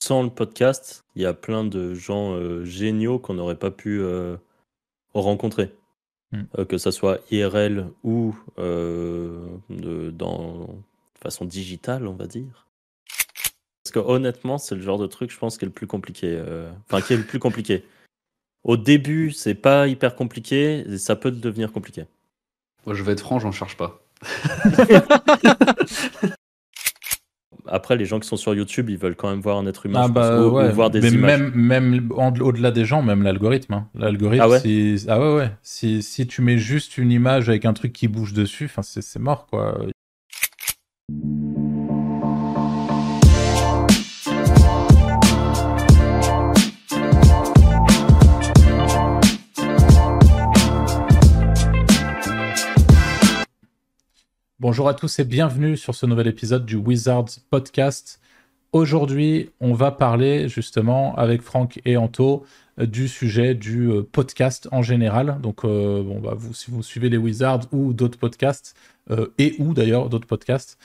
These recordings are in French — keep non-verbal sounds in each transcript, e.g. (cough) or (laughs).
sans le podcast, il y a plein de gens géniaux qu'on n'aurait pas pu rencontrer. Hmm. que ça soit IRL ou de, dans façon digitale, on va dire. Parce que honnêtement, c'est le genre de truc, je pense, qui est le plus compliqué. Enfin, qui est le plus compliqué. Au début, c'est pas hyper compliqué, et ça peut devenir compliqué. Moi, je vais être franc, j'en cherche pas. (laughs) (laughs) Après, les gens qui sont sur YouTube, ils veulent quand même voir un être humain, ah bah, ou, voir des Mais images. Même, même au-delà des gens, même l'algorithme. Hein. L'algorithme, ah ouais, si... ah ouais, ouais. Si, si, tu mets juste une image avec un truc qui bouge dessus, c'est mort, quoi. Bonjour à tous et bienvenue sur ce nouvel épisode du Wizards Podcast. Aujourd'hui, on va parler justement avec Franck et Anto du sujet du euh, podcast en général. Donc, euh, bon, bah, si vous suivez les Wizards ou d'autres podcasts, et ou d'ailleurs d'autres podcasts,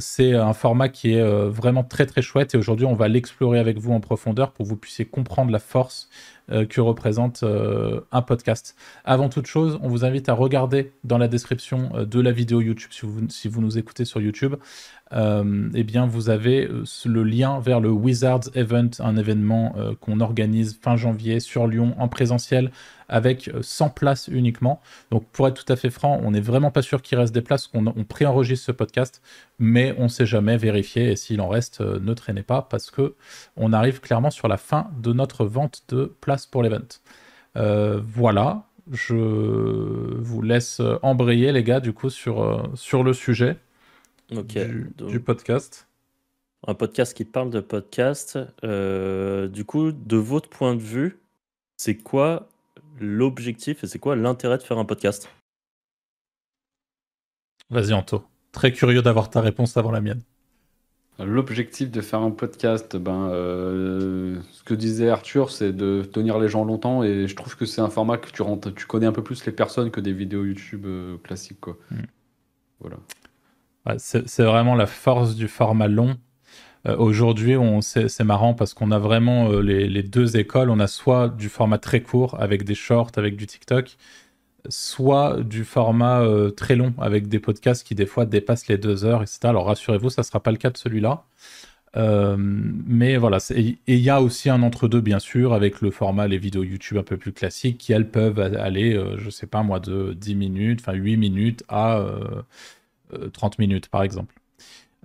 c'est un format qui est vraiment très très chouette et aujourd'hui on va l'explorer avec vous en profondeur pour que vous puissiez comprendre la force euh, que représente euh, un podcast. Avant toute chose, on vous invite à regarder dans la description euh, de la vidéo YouTube, si vous, si vous nous écoutez sur YouTube, eh bien vous avez le lien vers le Wizards Event, un événement qu'on organise fin janvier sur Lyon en présentiel avec 100 euh, places uniquement. Donc pour être tout à fait franc, on n'est vraiment pas sûr qu'il reste des places, qu'on on préenregistre ce podcast, mais on ne sait jamais vérifier et s'il en reste, euh, ne traînez pas parce que on arrive clairement sur la fin de notre vente de places pour l'event. Euh, voilà, je vous laisse embrayer les gars du coup sur, sur le sujet du, podcast. Un podcast qui parle de podcast. du coup, de votre point de vue, c'est quoi l'objectif et c'est quoi l'intérêt de faire un podcast? Vas-y Anto, très curieux d'avoir ta réponse avant la mienne. L'objectif de faire un podcast, ben, euh, ce que disait Arthur, c'est de tenir les gens longtemps et je trouve que c'est un format que tu, rentres, tu connais un peu plus les personnes que des vidéos YouTube euh, classiques. Quoi. Hmm. Voilà. c'est vraiment la force du format long euh, aujourd'hui, c'est marrant parce qu'on a vraiment euh, les, deux écoles. On a soit du format très court avec des shorts, avec du TikTok, soit du format euh, très long avec des podcasts qui des fois dépassent les deux heures, etc. Alors rassurez-vous, ça ne sera pas le cas de celui-là. mais voilà, et il y a aussi un entre-deux, bien sûr, avec le format, les vidéos YouTube un peu plus classiques, qui elles peuvent aller, je ne sais pas moi, de 10 minutes, enfin 8 minutes à 30 minutes, par exemple.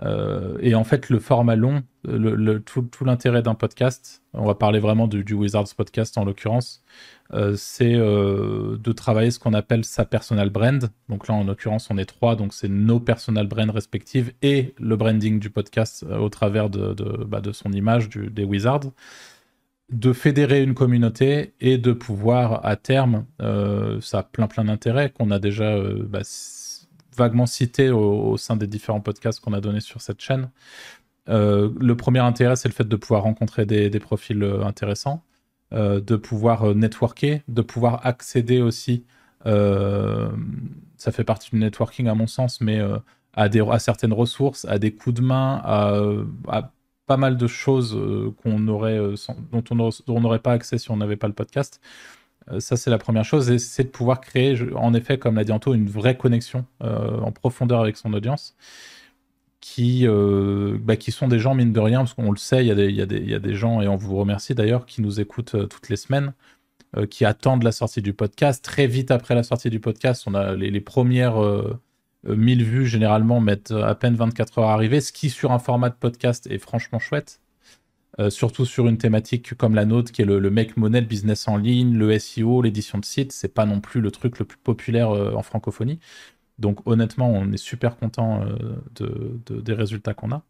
Euh, et en fait, le format long, le, tout, l'intérêt d'un podcast, on va parler vraiment du, Wizards podcast en l'occurrence, euh, c'est euh, de travailler ce qu'on appelle sa personal brand. Donc là, en l'occurrence, on est trois, donc c'est nos personal brands respectives et le branding du podcast au travers de, bah, son image des Wizards. De fédérer une communauté et de pouvoir à terme, ça a plein plein d'intérêts qu'on a déjà bah, vaguement cité au, sein des différents podcasts qu'on a donnés sur cette chaîne. Euh, le premier intérêt, c'est le fait de pouvoir rencontrer des, profils euh, intéressants, euh, de pouvoir networker, de pouvoir accéder aussi, ça fait partie du networking à mon sens, mais à, des, à certaines ressources, à des coups de main, à, pas mal de choses aurait, dont on n'aurait pas accès si on n'avait pas le podcast. Euh, ça, c'est la première chose. c'est de pouvoir créer, en effet, comme l'a dit Anto, une vraie connexion euh, en profondeur avec son audience. Qui, euh, bah, qui sont des gens, mine de rien, parce qu'on le sait, il y, a des, gens, et on vous remercie d'ailleurs, qui nous écoutent toutes les semaines, qui attendent la sortie du podcast. Très vite après la sortie du podcast, on a les, premières 1000 vues, généralement, mettent à peine 24 heures à arriver, ce qui, sur un format de podcast, est franchement chouette. Euh, surtout sur une thématique comme la nôtre, qui est le, make money, le business en ligne, le SEO, l'édition de site. C'est pas non plus le truc le plus populaire euh, en francophonie. Donc honnêtement, on est super content euh, de, des résultats qu'on a.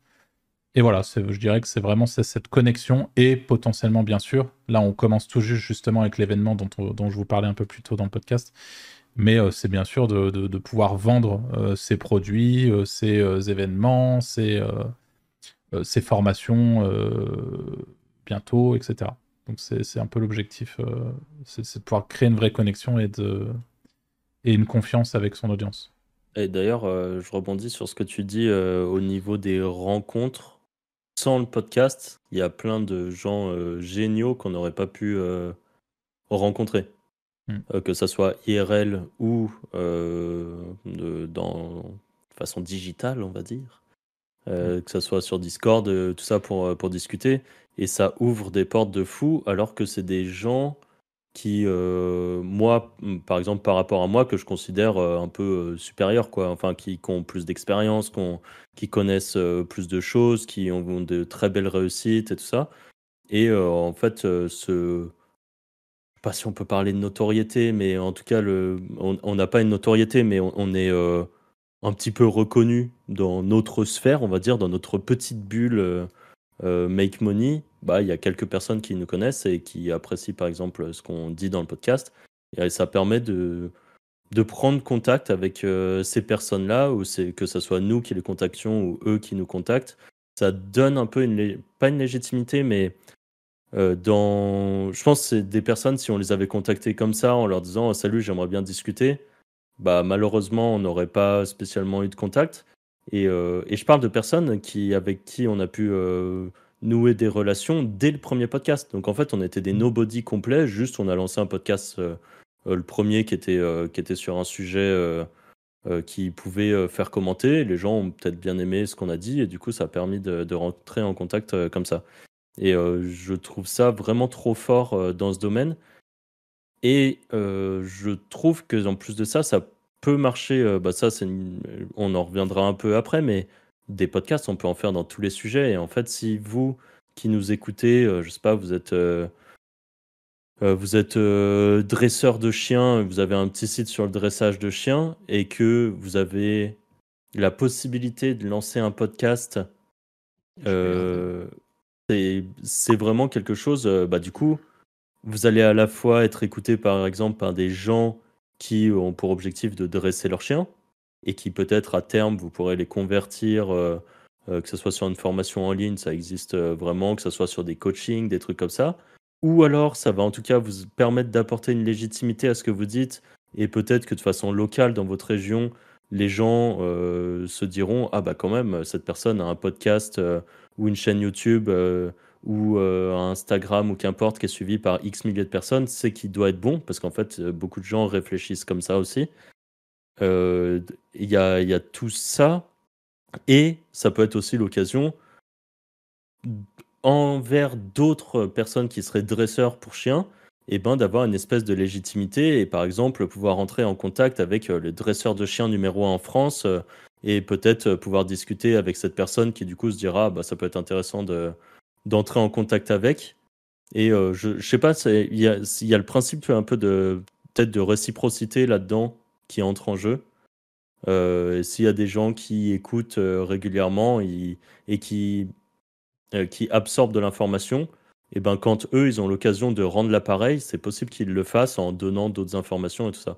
Et voilà, je dirais que c'est vraiment cette connexion et potentiellement, bien sûr, là on commence tout juste justement avec l'événement dont, je vous parlais un peu plus tôt dans le podcast, mais c'est bien sûr de, de, pouvoir vendre ces produits, ces événements, euh, ses formations euh, bientôt, etc. Donc c'est un peu l'objectif, euh, c'est de pouvoir créer une vraie connexion et, de, et une confiance avec son audience. Et d'ailleurs, je rebondis sur ce que tu dis au niveau des rencontres. sans le podcast, il y a plein de gens géniaux qu'on n'aurait pas pu rencontrer. Hmm. que ça soit IRL ou de, dans façon digitale, on va dire. Hmm. que ça soit sur Discord, tout ça pour, pour discuter. Et ça ouvre des portes de fou, alors que c'est des gens qui, euh, moi, par exemple, par rapport à moi, que je considère euh, un peu euh, supérieur, quoi. Enfin, qui, ont plus d'expérience, qui, connaissent plus de choses, qui ont de très belles réussites et tout ça. Et en fait, ce. Je sais pas si on peut parler de notoriété, mais en tout cas, le, on n'a pas une notoriété, mais on, est un petit peu reconnu dans notre sphère, on va dire, dans notre petite bulle Make Money bah, il y a quelques personnes qui nous connaissent et qui apprécient par exemple ce qu'on dit dans le podcast. Et ça permet de, de prendre contact avec euh, ces personnes-là, ou que ce soit nous qui les contactions ou eux qui nous contactent. Ça donne un peu une, pas une légitimité, mais euh, dans, je pense que c'est des personnes, si on les avait contactées comme ça, en leur disant oh, salut, j'aimerais bien discuter, bah malheureusement, on n'aurait pas spécialement eu de contact. Et, euh, et, je parle de personnes qui, avec qui on a pu nouer des relations dès le premier podcast. Donc en fait, on était des mm. nobody complets, juste on a lancé un podcast, euh, euh, le premier qui était, euh, qui était sur un sujet qui pouvait faire commenter. Les gens ont peut-être bien aimé ce qu'on a dit et du coup, ça a permis de, rentrer en contact comme ça. Et je trouve ça vraiment trop fort dans ce domaine. Et je trouve que en plus de ça, ça peut marcher. bah ça, c'est on en reviendra un peu après, mais des podcasts, on peut en faire dans tous les sujets. Et en fait, si vous qui nous écoutez, euh, je sais pas, vous êtes, euh, euh, vous êtes dresseur de chiens, vous avez un petit site sur le dressage de chiens et que vous avez la possibilité de lancer un podcast, c'est vraiment quelque chose. bah, du coup, vous allez à la fois être écouté par exemple par des gens qui ont pour objectif de dresser leurs chiens et qui peut-être à terme vous pourrez les convertir, euh, euh, que ce soit sur une formation en ligne, ça existe euh, vraiment, que ce soit sur des coachings, des trucs comme ça. Ou alors ça va en tout cas vous permettre d'apporter une légitimité à ce que vous dites et peut-être que de façon locale dans votre région, les gens se diront ah bah quand même cette personne a un podcast ou une chaîne YouTube ou un Instagram ou qu'importe qui est suivi par X milliers de personnes, c'est qu'il doit être bon parce qu'en fait beaucoup de gens réfléchissent comme ça aussi. Euh, il y, a, tout ça. Et ça peut être aussi l'occasion envers d'autres personnes qui seraient dresseurs pour chiens, et eh ben, d'avoir une espèce de légitimité et par exemple pouvoir entrer en contact avec euh, le dresseur de chiens numéro 1 en France euh, et peut-être pouvoir discuter avec cette personne qui du coup se dira bah, ça peut être intéressant de, d'entrer en contact avec. Et je, je sais pas, il y a, y a le principe un peu de peut-être de réciprocité là-dedans qui entre en jeu. Euh, s'il y a des gens qui écoutent euh, régulièrement et, qui, euh, qui absorbent de l'information, et ben quand eux ils ont l'occasion de rendre l'appareil, c'est possible qu'ils le fassent en donnant d'autres informations et tout ça.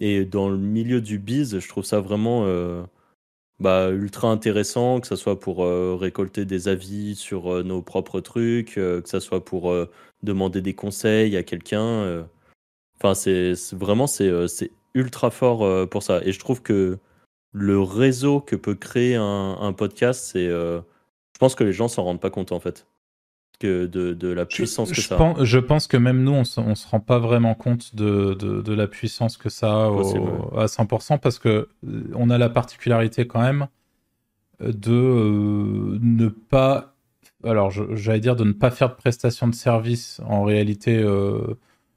Et dans le milieu du biz, je trouve ça vraiment bah, ultra intéressant, que ce soit pour récolter des avis sur nos propres trucs, que ce soit pour demander des conseils à quelqu'un. Enfin, c'est vraiment c'est ultra fort euh, pour ça. Et je trouve que le réseau que peut créer un, podcast, c'est. Euh, je pense que les gens s'en rendent pas compte en fait. Que de, de la puissance que ça pense, Je pense que même nous, on, on se rend pas vraiment compte de, de, la puissance que ça a à 100% parce que euh, on a la particularité quand même de ne pas. Alors, j'allais dire de ne pas faire de prestation de service en réalité.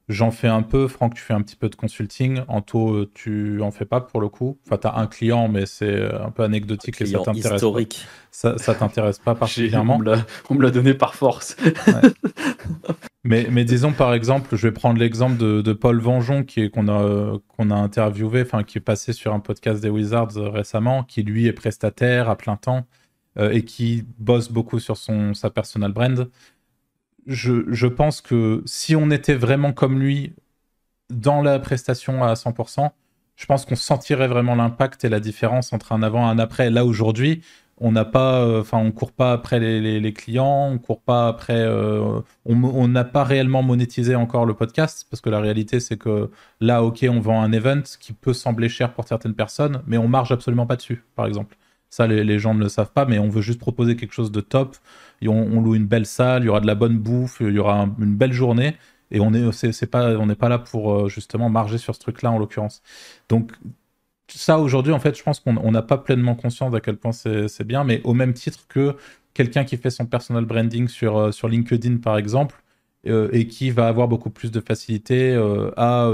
J'en fais un peu. Franck, tu fais un petit peu de consulting. Anto, euh, tu en fais pas pour le coup. Enfin, tu as un client, mais c'est euh, un peu anecdotique et ça t'intéresse historique. Pas. Ça, t'intéresse pas (laughs) particulièrement. on me l'a donné par force. mais, mais disons par exemple, je vais prendre l'exemple de, Paul Vengeon qui qu'on a qu'on a interviewé, enfin qui est passé sur un podcast des Wizards récemment, qui lui est prestataire à plein temps euh, et qui bosse beaucoup sur son sa personal brand je, pense que si on était vraiment comme lui dans la prestation à 100%, je pense qu'on sentirait vraiment l'impact et la différence entre un avant et un après. Là aujourd'hui, on n'a pas, euh, enfin, on court pas après les, clients, on court pas après, euh, on n'a pas réellement monétisé encore le podcast parce que la réalité c'est que là, ok, on vend un event qui peut sembler cher pour certaines personnes, mais on marge absolument pas dessus, par exemple. Ça, les, gens ne le savent pas, mais on veut juste proposer quelque chose de top. On, loue une belle salle, il y aura de la bonne bouffe, il y aura une belle journée. Et on pas, n'est pas là pour euh, justement marger sur ce truc-là en l'occurrence. Donc ça aujourd'hui, en fait, je pense qu'on n'a pas pleinement conscience d'à quel point c'est, bien, mais au même titre que quelqu'un qui fait son personal branding sur, euh, sur LinkedIn, par exemple, euh, et qui va avoir beaucoup plus de facilité à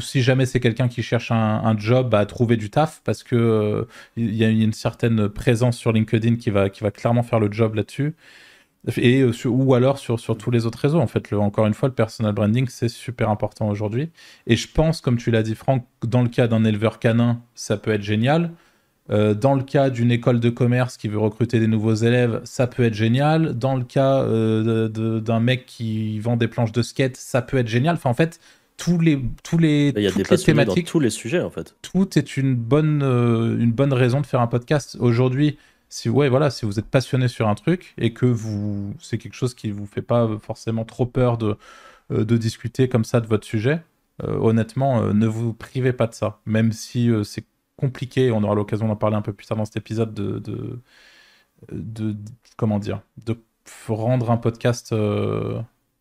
si jamais c'est quelqu'un qui cherche un, job à trouver du taf parce que il y a une certaine présence sur LinkedIn qui va clairement faire le job là-dessus et euh, ou alors sur, tous les autres réseaux. En fait, encore une fois, le personal branding, c'est super important aujourd'hui. Et je pense, comme tu l'as dit, Franck, dans le cas d'un éleveur canin, ça peut être génial. Euh, dans le cas d'une école de commerce qui veut recruter des nouveaux élèves, ça peut être génial. Dans le cas euh, d'un mec qui vend des planches de skate, ça peut être génial. Enfin, en fait, tous les, tous les, Il y a des les thématiques, dans tous les sujets, en fait. Tout est une bonne, une bonne raison de faire un podcast. Aujourd'hui, si ouais voilà si vous êtes passionné sur un truc et que vous c'est quelque chose qui vous fait pas forcément trop peur de euh, de discuter comme ça de votre sujet euh, honnêtement euh, ne vous privez pas de ça même si c'est compliqué on aura l'occasion d'en parler un peu plus tard dans cet épisode de de, de, comment dire de rendre un podcast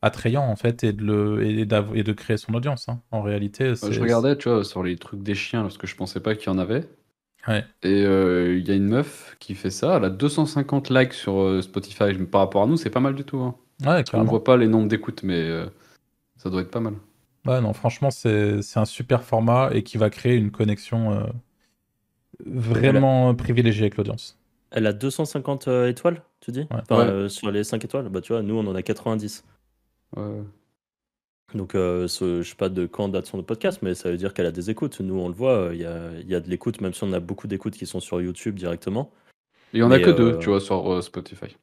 attrayant en fait et de le et, et de créer son audience hein. en réalité je regardais tu vois sur les trucs des chiens parce que je pensais pas qu'il y en avait Ouais. Et euh, il y a une meuf qui fait ça, elle a 250 likes sur euh, Spotify. Par rapport à nous, c'est pas mal du tout. Hein. Ouais, On voit pas les nombres d'écoutes, mais euh, ça doit être pas mal. Ouais, non, franchement, c'est un super format et qui va créer une connexion vraiment privilégiée avec l'audience. Elle a 250 étoiles, tu dis? Sur les 5 étoiles Bah, tu vois, nous, on en a 90. Donc, euh, ce, je sais pas de quand date son podcast, mais ça veut dire qu'elle a des écoutes. Nous, on le voit, il y a, y a de l'écoute, même si on a beaucoup d'écoutes qui sont sur YouTube directement. Il y en a que deux, euh, tu vois, sur euh, Spotify.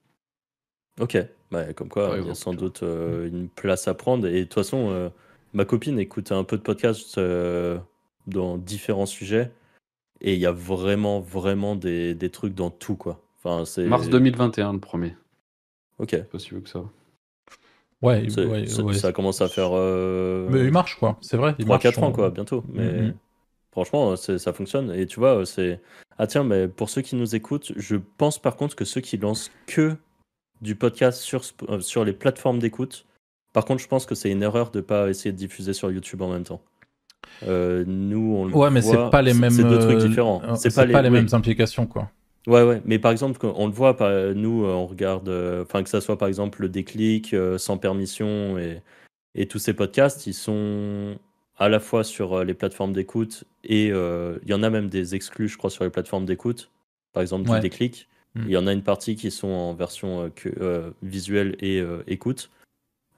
Ok, bah, comme quoi, il y a sans doute une place à prendre. Et de toute façon, ma copine écoute un peu de podcasts dans différents sujets. Et il y a vraiment, vraiment des, des trucs dans tout, quoi. Enfin. Mars 2021, le premier. Ok. Possible que ça. Ouais, ça, commence à faire. Euh, mais il marche quoi, c'est vrai. 3-4 ans quoi, bientôt. Mm, mais mm. franchement, ça fonctionne. Et tu vois, c'est. Ah tiens, mais pour ceux qui nous écoutent, je pense par contre que ceux qui lancent que du podcast sur, euh, sur les plateformes d'écoute, par contre, je pense que c'est une erreur de ne pas essayer de diffuser sur YouTube en même temps. Euh, nous, on le Ouais, mais c'est pas les mêmes. C'est deux trucs différents. C'est pas, pas, les, mêmes implications quoi. Ouais, ouais, mais par exemple, on le voit, nous, on regarde, euh, enfin, que ça soit par exemple le déclic, euh, sans permission et, et, tous ces podcasts, ils sont à la fois sur euh, les plateformes d'écoute et il y en a même des exclus, je crois, sur les plateformes d'écoute, par exemple du déclic. Mm. Il y en a une partie qui sont en version que, visuelle et écoute.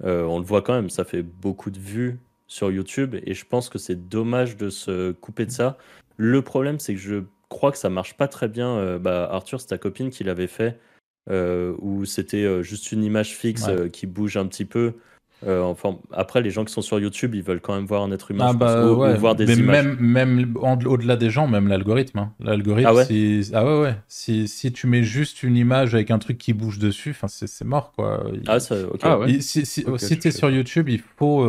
on le voit quand même, ça fait beaucoup de vues sur YouTube et je pense que c'est dommage de se couper de ça. Le problème, c'est que je crois que ça marche pas très bien. Euh, bah, Arthur, c'est ta copine qui l'avait fait, euh, où c'était euh, juste une image fixe qui bouge un petit peu. enfin, après, les gens qui sont sur YouTube, ils veulent quand même voir un être humain, ah bah, ou, voir des Mais images. Même, même au-delà des gens, même l'algorithme. Hein. L'algorithme, ah ouais, si, ah ouais, ouais. Si, si, tu mets juste une image avec un truc qui bouge dessus, c'est mort, quoi. Ah, ça, ok. Ah si, si, si tu es sur YouTube, il faut,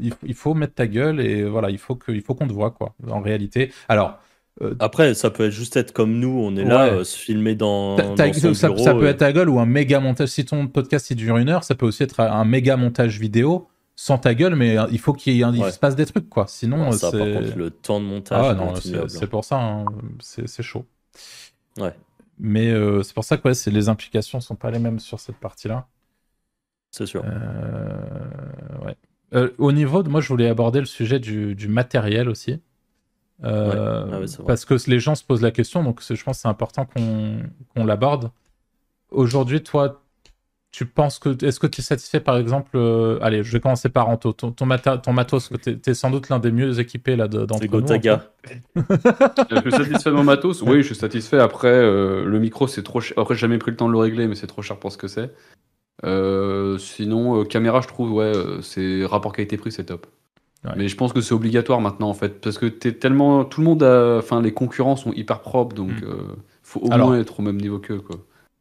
il, il, faut mettre ta gueule et voilà, il faut qu'on te voit, quoi, en réalité. Alors, euh, Après, ça peut juste être comme nous, on est là, euh, se filmer dans, son ça, bureau, ça, peut être ta gueule ou un méga montage. Si ton podcast il dure une heure, ça peut aussi être un méga montage vidéo sans ta gueule, mais il faut qu'il se passe des trucs, quoi. Sinon, ça, par contre, le temps de montage, ah, c'est pour ça, hein. c'est chaud. Ouais. Mais euh, c'est pour ça que ouais, les implications sont pas les mêmes sur cette partie-là. C'est sûr. ouais. au niveau de moi, je voulais aborder le sujet du, du matériel aussi. Euh, ah parce que les gens se posent la question, donc je pense que c'est important qu'on l'aborde. Aujourd'hui, toi, tu penses que. Est-ce que tu es satisfait, par exemple. Euh, allez, je vais commencer par Anto. Ton, ton, ton matos, tu es, sans doute l'un des mieux équipés là d'entre nous. Gotaga. (laughs) je suis satisfait de mon matos Oui, je suis satisfait. Après, euh, le micro, c'est trop cher. Après, j'ai jamais pris le temps de le régler, mais c'est trop cher pour ce que c'est. sinon, caméra, je trouve, ouais, c'est rapport qualité-prix, c'est top. Mais je pense que c'est obligatoire maintenant en fait, parce que es tellement, tout le monde a, enfin les concurrents sont hyper propres, donc il mm. euh, faut au moins être au même niveau qu'eux quoi.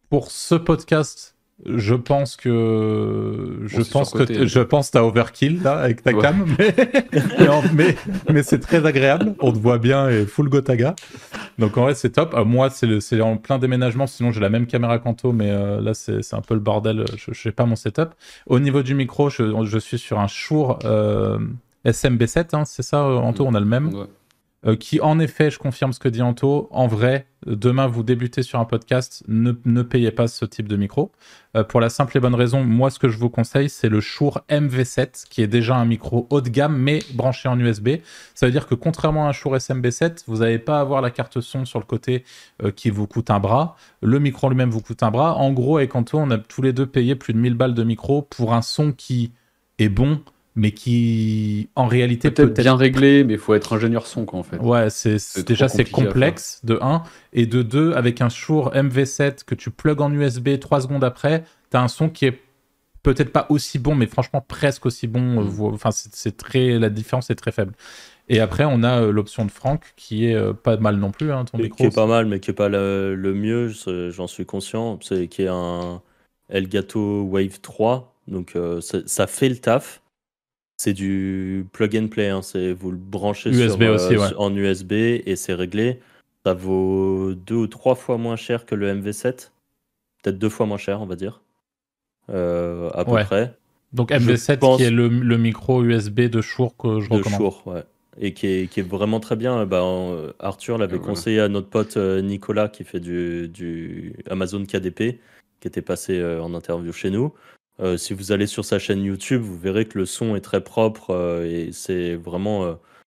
Pour ce podcast, je pense que je pense que je pense t'as overkill là avec ta cam, (laughs) mais mais, c'est très agréable. On te voit bien et full Gotaga. Donc en vrai c'est top. Euh, moi c'est en plein déménagement. Sinon j'ai la même caméra qu'Anto, mais euh, là c'est un peu le bordel. Je sais pas mon setup. Au niveau du micro, je, je suis sur un Shure SMB7. Hein, c'est ça Anto, on a le même. Euh, qui en effet, je confirme ce que dit Anto, en vrai, demain vous débutez sur un podcast, ne, ne payez pas ce type de micro. Euh, pour la simple et bonne raison, moi ce que je vous conseille, c'est le Shure MV7, qui est déjà un micro haut de gamme, mais branché en USB. Ça veut dire que contrairement à un Shure SMB7, vous n'allez pas avoir la carte son sur le côté euh, qui vous coûte un bras. Le micro lui-même vous coûte un bras. En gros, avec Anto, on a tous les deux payé plus de 1000 balles de micro pour un son qui est bon, mais qui en réalité peut être bien réglé, mais il faut être ingénieur son quoi en fait. Ouais, c'est déjà c'est complexe de 1 et de 2 avec un Shure MV7 que tu plugs en USB 3 secondes après, tu as un son qui est peut-être pas aussi bon mais franchement presque aussi bon, mm. enfin c'est très la différence est très faible. Et après, on a euh, l'option de Franck qui est euh, pas mal non plus, hein, ton micro. Qui est pas mal, mais qui est pas le, mieux, j'en suis conscient. C'est qui est un Elgato Wave 3, donc euh, ça fait le taf c'est du plug and play. Hein. C'est vous le branchez USB aussi, euh, en USB et c'est réglé. Ça vaut deux ou trois fois moins cher que le MV7. Peut-être deux fois moins cher, on va dire. Euh, à peu près. Donc MV7 qui est le, micro USB de Shure que je de recommande. ouais. Et qui est, qui est, vraiment très bien. Bah, Arthur l'avait conseillé à notre pote euh, Nicolas qui fait du, du Amazon KDP, qui était passé en interview chez nous. Euh, si vous allez sur sa chaîne YouTube, vous verrez que le son est très propre euh, et c'est vraiment euh,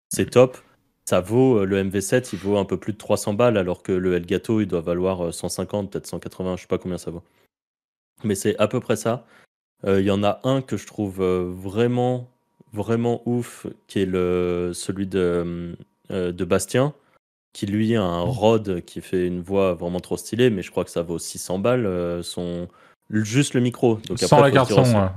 c'est top. Ça vaut le MV7, il vaut un peu plus de 300 balles alors que le Elgato il doit valoir 150, peut-être 180, je sais pas combien ça vaut. Mais c'est à peu près ça. Il y en a un que je trouve vraiment vraiment ouf qui est le celui de de Bastien qui lui a un mmh. Rode qui fait une voix vraiment trop stylée mais je crois que ça vaut 600 balles son juste le micro. Donc sans la carte son,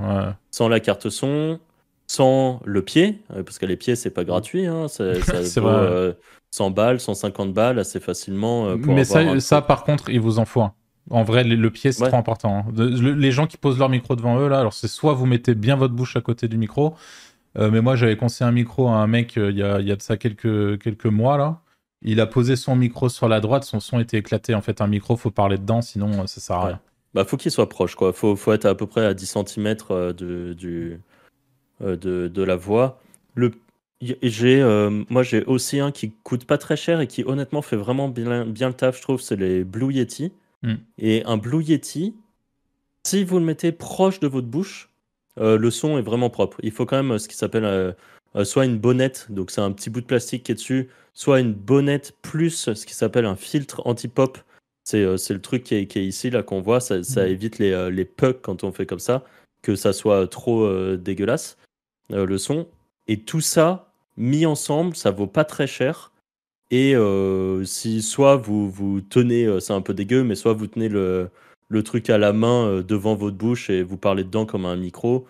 Sans la carte son, sans le pied, euh, parce que les pieds, c'est pas gratuit. Hein, ça, (laughs) ça vaut, 100 euh, balles, 150 balles assez facilement. Euh, Mais ça, ça par contre, il vous en faut un. En vrai, le, pied, c'est trop important. Hein. les gens qui posent leur micro devant eux, là, alors c'est soit vous mettez bien votre bouche à côté du micro, mais moi, j'avais conseillé un micro à un mec il y, a, y, a, de ça quelques, quelques mois, là. Il a posé son micro sur la droite, son son était éclaté. En fait, un micro, faut parler dedans, sinon ça sert à rien. Bah, faut qu'il soit proche, quoi. Faut, faut être à peu près à 10 cm euh, de, du, euh, de, de la voix. Le, j'ai, euh, moi, j'ai aussi un qui coûte pas très cher et qui, honnêtement, fait vraiment bien, bien le taf, je trouve. C'est les Blue Yeti. Mm. Et un Blue Yeti, si vous le mettez proche de votre bouche, le son est vraiment propre. Il faut quand même ce qui s'appelle soit une bonnette, donc c'est un petit bout de plastique qui est dessus, soit une bonnette plus ce qui s'appelle un filtre anti-pop c'est le truc qui est, ici, là, qu'on voit. Ça, mmh. évite les, euh, les pucks quand on fait comme ça, que ça soit trop euh, dégueulasse, le son. Et tout ça, mis ensemble, ça vaut pas très cher. Et si soit vous, vous tenez, c'est un peu dégueu, mais soit vous tenez le, le truc à la main devant votre bouche et vous parlez dedans comme un micro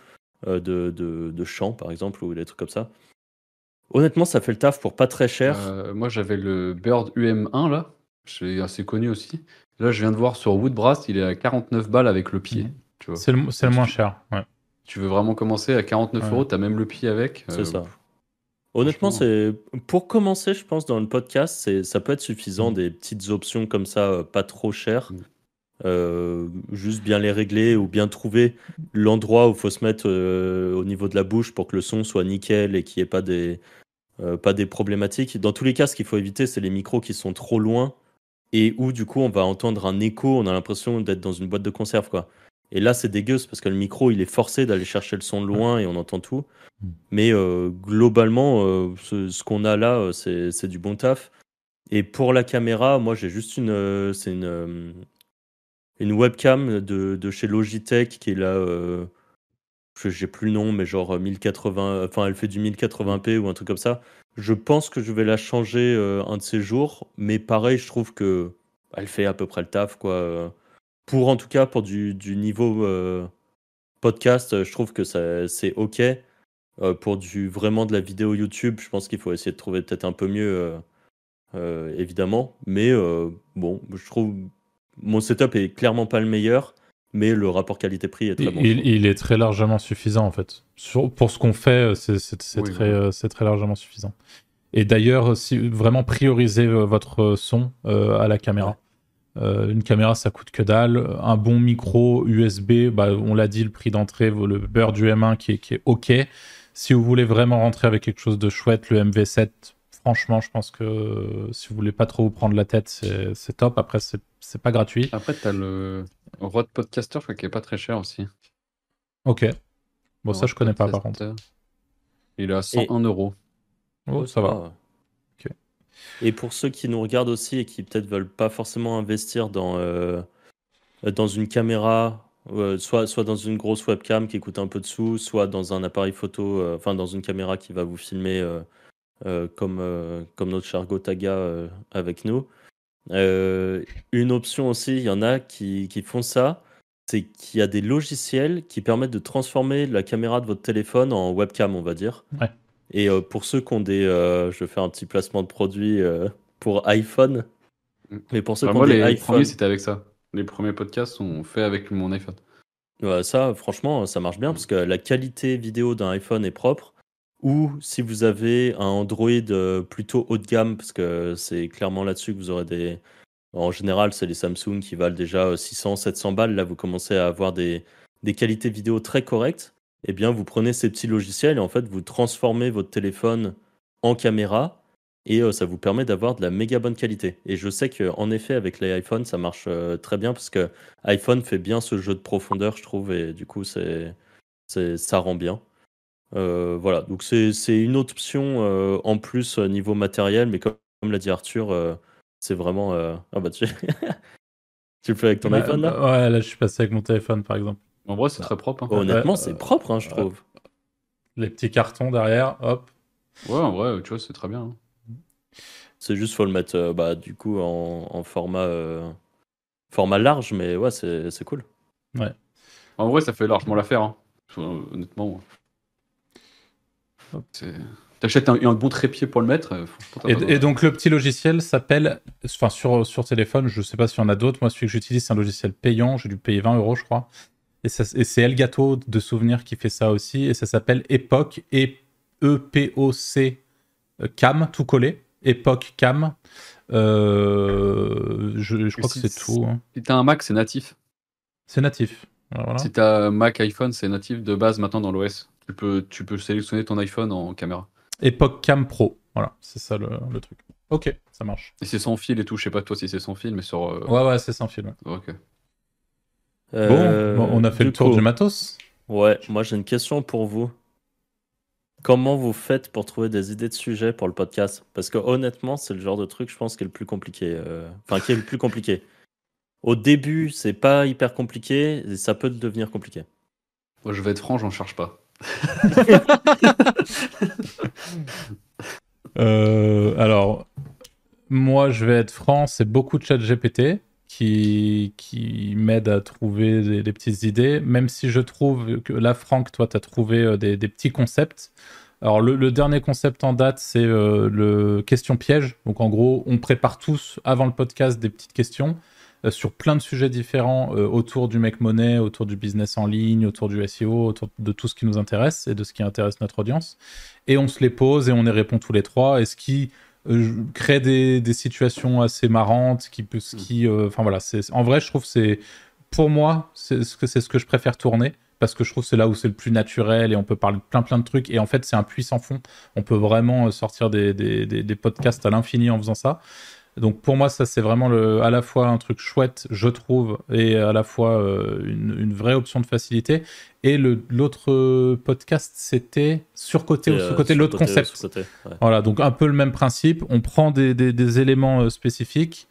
de, de, de, chant, par exemple, ou des trucs comme ça. Honnêtement, ça fait le taf pour pas très cher. moi, j'avais le Bird UM1 là. C'est assez connu aussi. Là, je viens de voir sur Woodbrass, il est à 49 balles avec le pied. Mhm. C'est le, le, moins cher. Ouais. Tu veux vraiment commencer à 49 euros, tu as même le pied avec. C'est euh, ça. Honnêtement, c'est pour commencer, je pense, dans le podcast, ça peut être suffisant mhm. des petites options comme ça, euh, pas trop chères. Mhm. Euh, juste bien les régler ou bien trouver l'endroit où il faut se mettre au niveau de la bouche pour que le son soit nickel et qu'il n'y ait pas des, pas des problématiques. Dans tous les cas, ce qu'il faut éviter, c'est les micros qui sont trop loin et où du coup on va entendre un écho, on a l'impression d'être dans une boîte de conserve quoi. Et là c'est dégueu, parce que le micro il est forcé d'aller chercher le son loin et on entend tout. Mm. Mais euh, globalement, euh, ce, qu'on a là, euh, c'est du bon taf. Et pour la caméra, moi j'ai juste une, c'est une, une webcam de, de, chez Logitech qui est là, j'ai plus le nom, mais genre 1080, enfin elle fait du 1080p ou un truc comme ça. Je pense que je vais la changer euh, un de ces jours, mais pareil, je trouve que elle fait à peu près le taf, quoi. Pour en tout cas, pour du, niveau euh, podcast, je trouve que c'est ok. Euh, pour du vraiment de la vidéo YouTube, je pense qu'il faut essayer de trouver peut-être un peu mieux, évidemment. Mais bon, je trouve mon setup est clairement pas le meilleur, mais le rapport qualité-prix est très bon. Il, est très largement suffisant en fait. pour ce qu'on fait, c'est très, très largement suffisant. Et d'ailleurs, si vraiment priorisez votre son à la caméra. Euh, une caméra, ça coûte que dalle. Un bon micro USB, bah, on l'a dit, le prix d'entrée, le beurre du M1 qui est, qui est OK. Si vous voulez vraiment rentrer avec quelque chose de chouette, le MV7, franchement, je pense que si vous voulez pas trop vous prendre la tête, c'est top. Après, c'est pas gratuit. Après, tu as le Rode Podcaster, je crois qu'il est pas très cher aussi. Ok. Bon, ça, je connais pas par contre. Il est à 101 euros. Oh, ça va. Et pour ceux qui nous regardent aussi et qui peut-être veulent pas forcément investir dans, euh, dans une caméra, euh, soit, soit dans une grosse webcam qui coûte un peu de sous, soit dans un appareil photo, euh, enfin dans une caméra qui va vous filmer comme, comme notre cher Gotaga avec nous. une option aussi, il y en a qui, qui font ça, c'est qu'il y a des logiciels qui permettent de transformer la caméra de votre téléphone en webcam, on va dire. Ouais. Et euh, pour ceux qui ont des. Euh, je fais un petit placement de produit euh, pour iPhone. Mais pour ceux qui ont des les premiers, c'était avec ça. Les premiers podcasts sont faits avec mon iPhone. ça, franchement, ça marche bien parce que la qualité vidéo d'un iPhone est propre. Ou si vous avez un Android plutôt haut de gamme, parce que c'est clairement là-dessus que vous aurez des. En général, c'est les Samsung qui valent déjà 600, 700 balles. Là, vous commencez à avoir des, des qualités vidéo très correctes eh bien, vous prenez ces petits logiciels et en fait, vous transformez votre téléphone en caméra et euh, ça vous permet d'avoir de la méga bonne qualité. Et je sais qu'en effet, avec les iPhones, ça marche euh, très bien parce que iPhone fait bien ce jeu de profondeur, je trouve, et du coup, c'est, ça rend bien. Euh, voilà, donc c'est, une option en plus niveau matériel, mais comme, l'a dit Arthur, c'est vraiment. Ah bah tu. (laughs) tu le fais avec ton bah, iPhone là? Ouais, là je suis passé avec mon téléphone par exemple. En vrai, c'est très propre. Hein. Honnêtement, c'est propre, hein, je trouve. Les petits cartons derrière, hop. Ouais, en vrai, tu vois, c'est très bien. Hein. C'est juste, faut le mettre, euh, bah, du coup, en, format, euh, format large, mais ouais, c'est cool. Ouais. En vrai, ça fait largement l'affaire. Honnêtement. T'achètes un, un, bon trépied pour le mettre. Euh, et, donc le petit logiciel s'appelle, enfin sur, sur téléphone, je sais pas s'il y en a d'autres. Moi, celui que j'utilise, c'est un logiciel payant. J'ai dû payer 20 euros, je crois. Et, c'est Elgato de souvenirs qui fait ça aussi. Et ça s'appelle Epoch, E-P-O-C euh, Cam, tout collé. Epoch Cam. Euh, je, crois que c'est tout. Hein. Si t'as un Mac, c'est natif. C'est natif. Si t'as Mac, iPhone, c'est natif de base maintenant dans l'OS. Tu peux, tu peux sélectionner ton iPhone en caméra. Epoch Cam Pro. Voilà, c'est ça le, truc. Ok, ça marche. Et c'est sans fil et tout. Je sais pas toi si c'est sans fil, mais sur. Euh, ouais, ouais, c'est sans fil. Ok. Euh, bon, on a fait le tour du matos. Ouais, moi j'ai une question pour vous. Comment vous faites pour trouver des idées de sujets pour le podcast? Parce que honnêtement, c'est le genre de truc, je pense, qui est le plus compliqué. Euh, enfin, qui est le plus compliqué. Au début, c'est pas hyper compliqué, et ça peut devenir compliqué. Moi, je vais être franc, j'en cherche pas. (laughs) Euh, alors, moi, je vais être franc, c'est beaucoup de chat GPT qui, qui m'aide à trouver des, petites idées, même si je trouve que là, Franck, toi, tu as trouvé euh, des, petits concepts. Alors, le, dernier concept en date, c'est euh, le question piège. Donc, en gros, on prépare tous avant le podcast des petites questions sur plein de sujets différents autour du make money, autour du business en ligne, autour du SEO, autour de tout ce qui nous intéresse et de ce qui intéresse notre audience. Et on se les pose et on y répond tous les trois. Et ce qui euh, crée des, des, situations assez marrantes qui peut mm. qui euh, enfin voilà c'est en vrai je trouve c'est pour moi c'est ce que c'est ce que je préfère tourner parce que je trouve c'est là où c'est le plus naturel et on peut parler de plein plein de trucs et en fait c'est un puissant fond on peut vraiment euh, sortir des, des, des podcasts à l'infini en faisant ça donc pour moi, ça c'est vraiment le, à la fois un truc chouette, je trouve, et à la fois euh, une, une, vraie option de facilité. Et l'autre podcast, c'était surcoté ou sous-côté, euh, l'autre concept. Voilà, donc un peu le même principe. On prend des, des, des éléments euh, spécifiques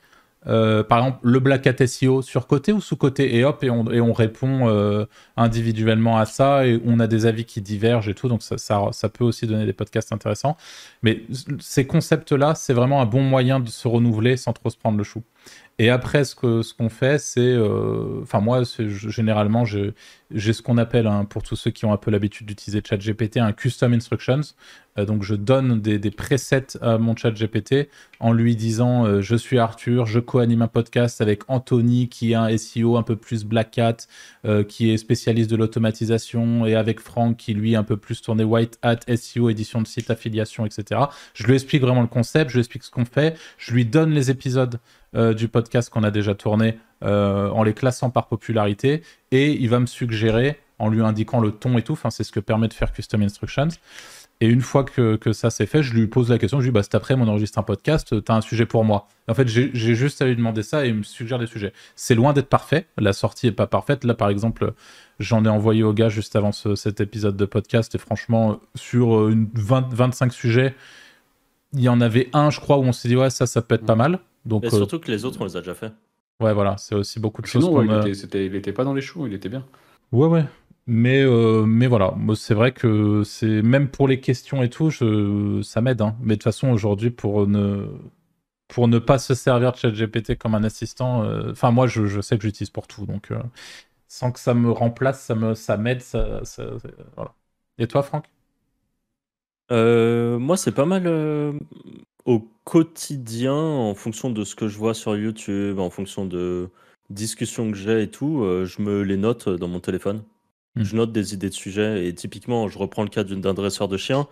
euh, par exemple, le Black Hat SEO sur côté ou sous côté et hop et on, répond euh, individuellement à ça et on a des avis qui divergent et tout donc ça, peut aussi donner des podcasts intéressants. Mais ces concepts là c'est vraiment un bon moyen de se renouveler sans trop se prendre le chou Et après, ce qu'on ce qu'on fait, c'est. euh, Enfin, moi, généralement, j'ai ce qu'on appelle, pour tous ceux qui ont un peu l'habitude d'utiliser ChatGPT, un custom instructions. Euh, donc, je donne des, presets à mon ChatGPT en lui disant euh, Je suis Arthur, je co-anime un podcast avec Anthony, qui est un SEO un peu plus Black Hat, qui est spécialiste de l'automatisation, et avec Franck, qui lui un peu plus tourné White Hat, SEO, édition de site, affiliation, etc. Je lui explique vraiment le concept, je lui explique ce qu'on fait, je lui donne les épisodes du podcast qu'on a déjà tourné euh, en les classant par popularité, et il va me suggérer en lui indiquant le ton et tout. Enfin, c'est ce que permet de faire Custom Instructions. Et une fois que, que ça c'est fait, je lui pose la question, je lui dis, bah, cet après, on enregistre un podcast, t'as un sujet pour moi. En fait, j'ai juste à lui demander ça et il me suggère des sujets. C'est loin d'être parfait, la sortie est pas parfaite. Là, par exemple, j'en ai envoyé au gars juste avant ce- cet épisode de podcast et franchement, sur euh, une 20, 25 sujets, il y en avait un, je crois, où on s'est dit, ouais, ça, ça peut être pas mal. Donc, Et euh, surtout que les autres, on les a déjà fait. ouais, voilà, c'est aussi beaucoup de choses ouais, qu'on il, a- était, c'était- il était pas dans les choux, il était bien. Ouais, ouais. Mais, euh, mais voilà, c'est vrai que c'est même pour les questions et tout, je, ça m'aide. hein. Mais de toute façon, aujourd'hui, pour ne, pour ne pas se servir de ChatGPT comme un assistant, euh, enfin, moi, je, je sais que j'utilise pour tout. Donc, euh, sans que ça me remplace, ça me, ça m'aide. Ça, ça- ça- voilà. Et toi, Franck? Euh, moi, c'est pas mal euh, au quotidien, en fonction de ce que je vois sur YouTube, en fonction de discussions que j'ai et tout, euh, je me les note dans mon téléphone. Hmm. Je note des idées de sujets et typiquement, je reprends le cas d'un dresseur de chien.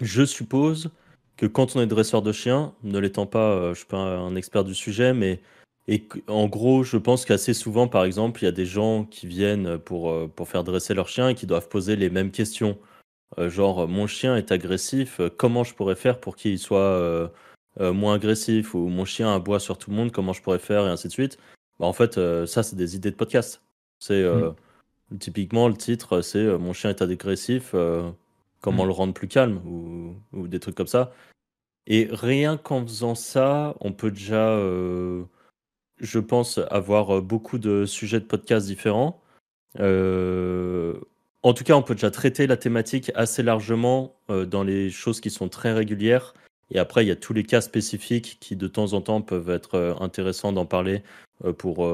Je suppose que quand on est dresseur de chien, ne l'étant pas, euh, je suis pas un expert du sujet, mais et en gros, je pense qu'assez souvent, par exemple, il y a des gens qui viennent pour, euh, pour faire dresser leur chien et qui doivent poser les mêmes questions. Euh, genre, euh, mon chien est agressif, euh, comment je pourrais faire pour qu'il soit euh, moins agressif? Ou mon chien aboie sur tout le monde, comment je pourrais faire? Et ainsi de suite. Bah, en fait, ça, c'est des idées de podcast. C'est euh, typiquement le titre, c'est Mon chien est agressif, comment Mm. le rendre plus calme? Ou, ou des trucs comme ça. Et rien qu'en faisant ça, on peut déjà, je pense, avoir beaucoup de sujets de podcast différents. Euh, en tout cas, on peut déjà traiter la thématique assez largement euh, dans les choses qui sont très régulières. Et après, il y a tous les cas spécifiques qui, de temps en temps, peuvent être euh, intéressants d'en parler euh, pour,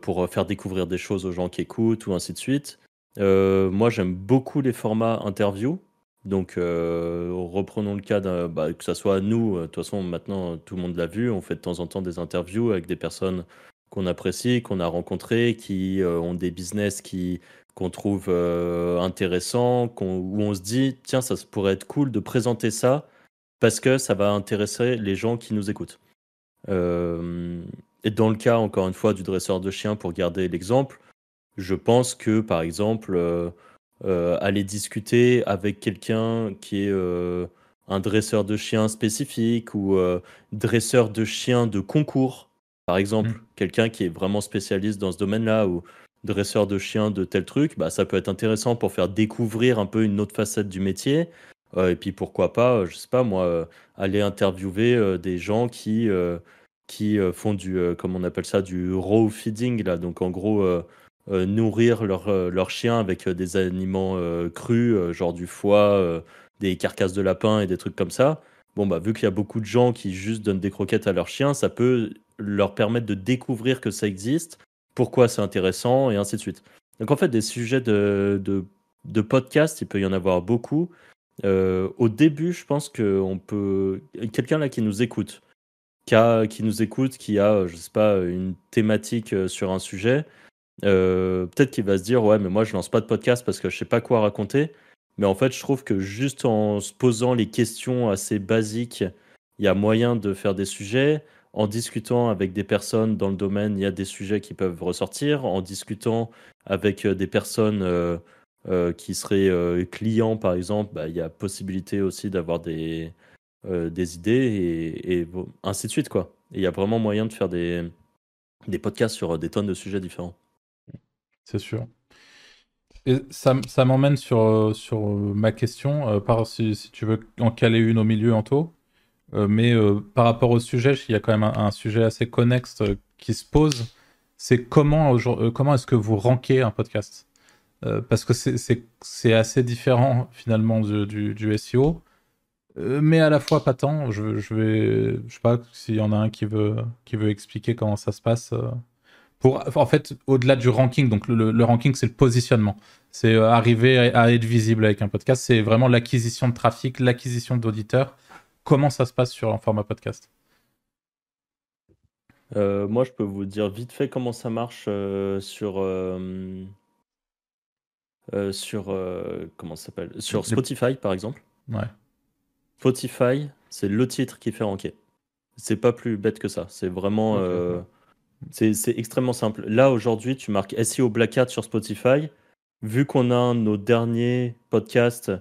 pour faire découvrir des choses aux gens qui écoutent ou ainsi de suite. Moi, j'aime beaucoup les formats interview. Donc, reprenons le cas bah, que ça soit nous. De toute façon, maintenant, tout le monde l'a vu. On fait de temps en temps des interviews avec des personnes qu'on apprécie, qu'on a rencontrées, qui ont des business qui qu'on trouve euh, intéressants, qu'on- où on se dit tiens, ça pourrait être cool de présenter ça parce que ça va intéresser les gens qui nous écoutent. Euh, et dans le cas, encore une fois, du dresseur de chiens, pour garder l'exemple, je pense que, par exemple, euh, aller discuter avec quelqu'un qui est un dresseur de chiens spécifique ou dresseur de chiens de concours, par exemple, Mm. quelqu'un qui est vraiment spécialiste dans ce domaine-là ou dresseur de chiens de tel truc, bah, ça peut être intéressant pour faire découvrir un peu une autre facette du métier. Euh, et puis pourquoi pas, euh, je sais pas moi, euh, aller interviewer des gens qui, qui font du, comme on appelle ça, du raw feeding, là. Donc en gros, nourrir leur, euh, leur chien avec des aliments crus, genre du foie, des carcasses de lapin et des trucs comme ça. Bon, bah, vu qu'il y a beaucoup de gens qui juste donnent des croquettes à leurs chiens, ça peut leur permettre de découvrir que ça existe, pourquoi c'est intéressant, et ainsi de suite. Donc, en fait, des sujets de, de, podcast, il peut y en avoir beaucoup. Euh, au début, je pense qu'on peut. Quelqu'un là qui nous écoute, qui, a- qui nous écoute, qui a, je sais pas, une thématique euh, sur un sujet, euh, peut-être qu'il va se dire Ouais, mais moi, je lance pas de podcast parce que je sais pas quoi raconter. Mais en fait, je trouve que juste en se posant les questions assez basiques, il y a moyen de faire des sujets. En discutant avec des personnes dans le domaine, il y a des sujets qui peuvent ressortir. En discutant avec euh, des personnes euh, euh, qui seraient clients, par exemple, bah, il y a possibilité aussi d'avoir des, des idées et, ainsi de suite. Quoi. Il y a vraiment moyen de faire des, des podcasts sur des tonnes de sujets différents. C'est sûr. Et ça, m'emmène sur, sur ma question, par, si, si tu veux en caler une au milieu, Anto? Euh, mais euh, par rapport au sujet, il y a quand même un, sujet assez connexe euh, qui se pose. C'est comment, euh, comment est-ce que vous rankez un podcast? Euh, Parce que c'est- assez différent finalement du, du, SEO. mais à la fois pas tant. Je, je je sais pas s'il y en a un qui veut, qui veut expliquer comment ça se passe. Pour, en fait, au-delà du ranking, donc le, ranking, c'est le positionnement. C'est arriver à être visible avec un podcast. C'est vraiment l'acquisition de trafic, l'acquisition d'auditeurs. Comment ça se passe sur un format podcast euh, moi, je peux vous dire vite fait comment ça marche euh, sur euh, sur comment ça s'appelle? Sur Spotify par exemple. Ouais. Spotify, c'est le titre qui fait ranker. C'est pas plus bête que ça. C'est vraiment c'est extrêmement simple. Là aujourd'hui, tu marques SEO Black Hat sur Spotify. Vu qu'on a nos derniers podcasts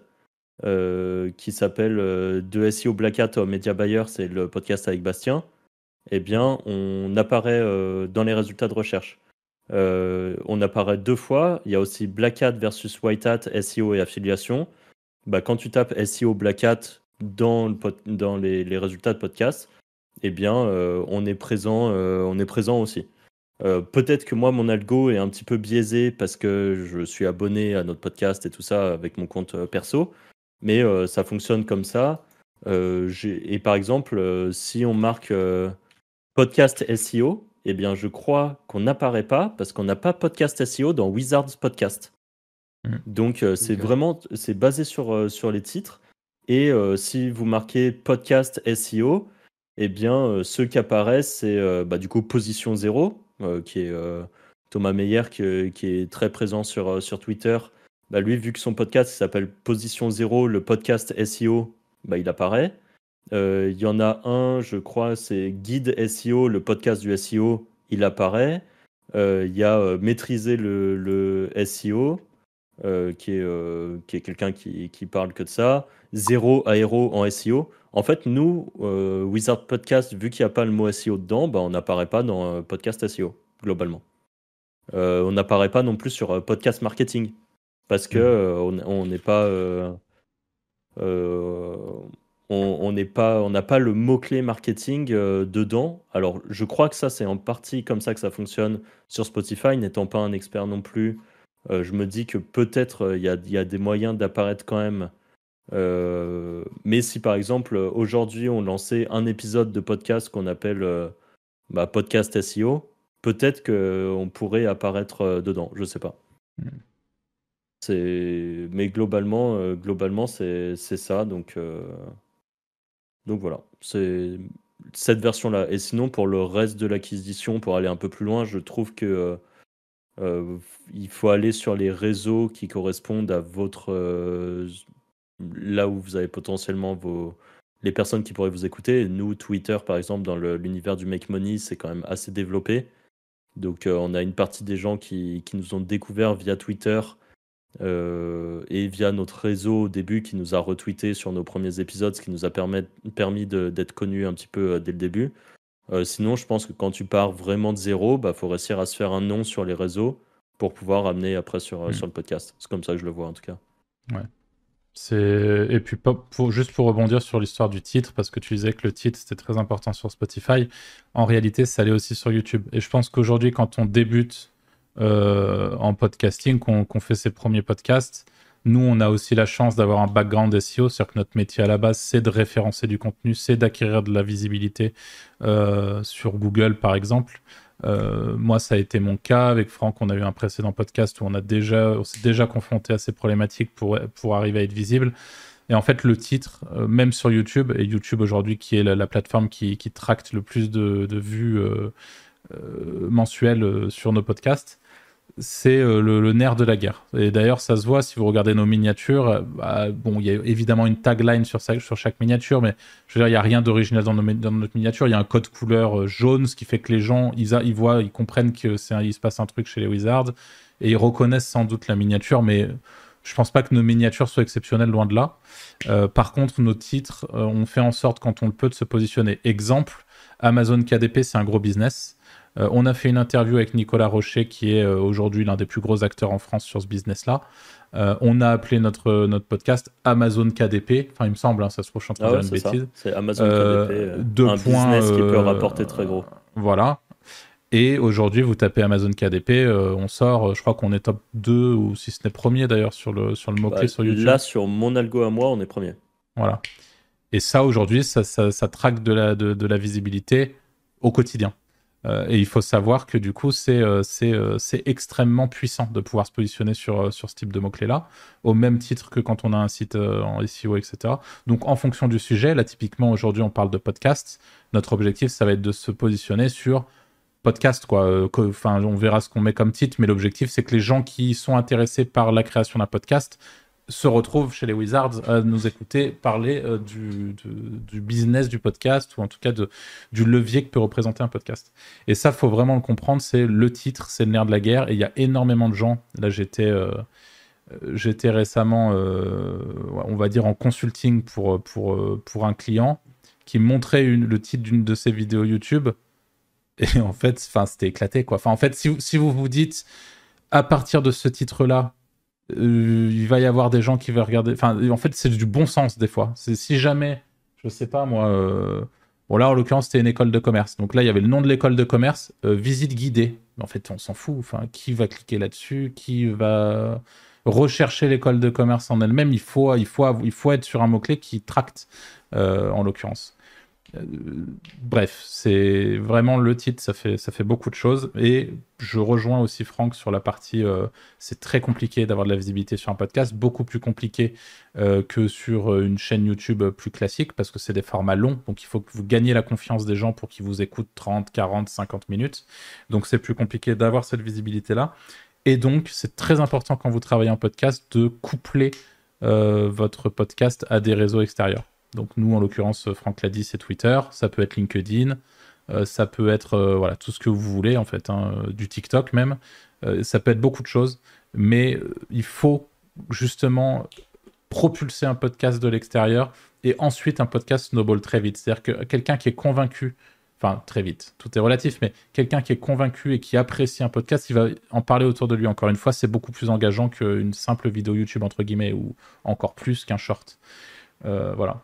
qui s'appelle de SEO Black Hat Media Buyer, c'est le podcast avec Bastien eh bien, on apparaît euh, dans les résultats de recherche. Euh, on apparaît deux fois. Il y a aussi Black Hat versus White Hat, SEO et affiliation. Bah, quand tu tapes SEO Black Hat dans, les, résultats de podcast, eh bien, euh, on, est présent, on est présent aussi. Peut-être que moi, mon algo est un petit peu biaisé parce que je suis abonné à notre podcast et tout ça avec mon compte perso, mais ça fonctionne comme ça. et par exemple, si on marque podcast SEO, eh bien, je crois qu'on n'apparaît pas parce qu'on n'a pas podcast SEO dans Wizards Podcast. Hmm. Donc, euh, c'est vraiment c'est basé sur, euh, sur les titres. Et euh, si vous marquez podcast SEO, eh bien, ceux qui apparaissent, c'est bah, du coup Position 0, qui est Thomas Meyer, qui, est très présent sur, sur Twitter. Bah, lui, vu que son podcast s'appelle Position 0, le podcast SEO, bah, il apparaît. Euh, il y en a un, je crois, c'est Guide SEO, le podcast du SEO, il apparaît. Euh, il y a euh, Maîtriser le, SEO, qui est, est quelqu'un qui, qui, parle que de ça. Zéro aéro en SEO. En fait, nous, Wizard Podcast, vu qu'il n'y a pas le mot SEO dedans, bah, on n'apparaît pas dans podcast SEO, globalement. on n'apparaît pas non plus sur podcast marketing, parce que mmh. on n'est pas on n'a pas, on pas le mot-clé marketing euh, dedans. Alors, je crois que ça, c'est en partie comme ça que ça fonctionne sur Spotify. N'étant pas un expert non plus, euh, je me dis que peut-être euh, il y, a, des moyens d'apparaître quand même. mais si par exemple, aujourd'hui, on lançait un épisode de podcast qu'on appelle bah, podcast SEO, peut-être qu'on pourrait apparaître dedans. Je sais pas. Hmm. Mais globalement, globalement c'est ça. Donc. Donc voilà, c'est cette version-là. Et sinon, pour le reste de l'acquisition, pour aller un peu plus loin, je trouve que euh, euh, il faut aller sur les réseaux qui correspondent à votre euh, là où vous avez potentiellement les personnes qui pourraient vous écouter. Nous, Twitter, par exemple, dans l'univers du make money, c'est quand même assez développé. Donc, on a une partie des gens qui, qui nous ont découvert via Twitter euh, et via notre réseau au début qui nous a retweeté sur nos premiers épisodes, ce qui nous a permis d'être connus un petit peu euh, dès le début. Euh, sinon, je pense que quand tu pars vraiment de zéro, il bah, faut réussir à se faire un nom sur les réseaux pour pouvoir amener après sur, sur le podcast. C'est comme ça que je le vois en tout cas. Ouais. Et puis, pour, juste pour rebondir sur l'histoire du titre, parce que tu disais que le titre c'était très important sur Spotify, en réalité, ça allait aussi sur YouTube. Et je pense qu'aujourd'hui, quand on débute euh, en podcasting, qu'on fait ses premiers podcasts. Nous, on a aussi la chance d'avoir un background SEO, c'est-à-dire que notre métier à la base, c'est de référencer du contenu, c'est d'acquérir de la visibilité euh, sur Google, par exemple. Euh, moi, ça a été mon cas. Avec Franck, on a eu un précédent podcast où on s'est déjà confronté à ces problématiques pour, pour arriver à être visible. Et en fait, le titre, même sur YouTube, et YouTube aujourd'hui, qui est la, plateforme qui, qui, tracte le plus de, de vues mensuelles sur nos podcasts, c'est euh, le, nerf de la guerre. Et d'ailleurs, ça se voit si vous regardez nos miniatures. Euh, bah, bon, il y a évidemment une tagline sur, sur chaque miniature, mais je veux dire, il n'y a rien d'original dans, notre miniature. Il y a un code couleur euh, jaune, ce qui fait que les gens, ils, voient, ils comprennent qu'il se passe un truc chez les Wizards et ils reconnaissent sans doute la miniature, mais je pense pas que nos miniatures soient exceptionnelles, loin de là. par contre, nos titres, on fait en sorte, quand on le peut, de se positionner. Exemple, Amazon KDP, c'est un gros business. Euh, on a fait une interview avec Nicolas Rocher, qui est euh, aujourd'hui l'un des plus gros acteurs en France sur ce business-là. Euh, on a appelé notre, notre podcast Amazon KDP. Enfin, il me semble, hein, ça se trouve, je suis en train de ah dire une bêtise. C'est Amazon KDP, un business qui peut rapporter très gros. Voilà. Et aujourd'hui, vous tapez Amazon KDP, on sort, je crois qu'on est top 2 ou si ce n'est premier d'ailleurs sur le, sur le mot-clé bah, sur YouTube. Là, sur mon algo à moi, on est premier. Voilà. Et ça, aujourd'hui, ça, ça, traque de la, de, la visibilité au quotidien. Euh, et il faut savoir que du coup, c'est euh, euh, extrêmement puissant de pouvoir se positionner sur, sur ce type de mots-clés-là, au même titre que quand on a un site en SEO, etc. Donc, en fonction du sujet, là, typiquement, aujourd'hui, on parle de podcast. Notre objectif, ça va être de se positionner sur podcast, quoi. Enfin, on verra ce qu'on met comme titre, mais l'objectif, c'est que les gens qui sont intéressés par la création d'un podcast se retrouvent chez les Wizards à nous écouter parler euh, du, du, business du podcast ou en tout cas de, du levier que peut représenter un podcast. Et ça, faut vraiment le comprendre, c'est le titre, c'est le nerf de la guerre. Et il y a énormément de gens. Là, j'étais euh, j'étais récemment, euh, on va dire, en consulting pour, pour, pour un client qui montrait une, le titre d'une de ses vidéos YouTube. Et en fait, c'était éclaté. Quoi. En fait, si, si vous vous dites, à partir de ce titre-là, euh, il va y avoir des gens qui vont regarder. Enfin, en fait, c'est du bon sens des fois. Si jamais, je sais pas moi. Euh... Bon, là, en l'occurrence, c'était une école de commerce. Donc là, il y avait le nom de l'école de commerce, euh, visite guidée. En fait, on s'en fout. Enfin, qui va cliquer là-dessus? Qui va rechercher l'école de commerce en elle-même? Il faut, il, faut, il faut être sur un mot-clé qui tracte, euh, en l'occurrence. Euh, bref, c'est vraiment le titre, ça fait, beaucoup de choses. Et je rejoins aussi Franck sur la partie, euh, c'est très compliqué d'avoir de la visibilité sur un podcast, beaucoup plus compliqué euh, que sur une chaîne YouTube plus classique, parce que c'est des formats longs, donc il faut que vous gagniez la confiance des gens pour qu'ils vous écoutent 30, 40, 50 minutes. Donc c'est plus compliqué d'avoir cette visibilité-là. Et donc c'est très important quand vous travaillez en podcast de coupler votre podcast à des réseaux extérieurs. Donc nous, en l'occurrence, Franck l'a dit, c'est Twitter, ça peut être LinkedIn, euh, ça peut être euh, voilà tout ce que vous voulez en fait, hein, du TikTok même, euh, ça peut être beaucoup de choses, mais il faut justement propulser un podcast de l'extérieur et ensuite un podcast snowball très vite. C'est-à-dire que quelqu'un qui est convaincu, enfin très vite, tout est relatif, mais quelqu'un qui est convaincu et qui apprécie un podcast, il va en parler autour de lui. Encore une fois, c'est beaucoup plus engageant qu'une simple vidéo YouTube entre guillemets ou encore plus qu'un short. voilà.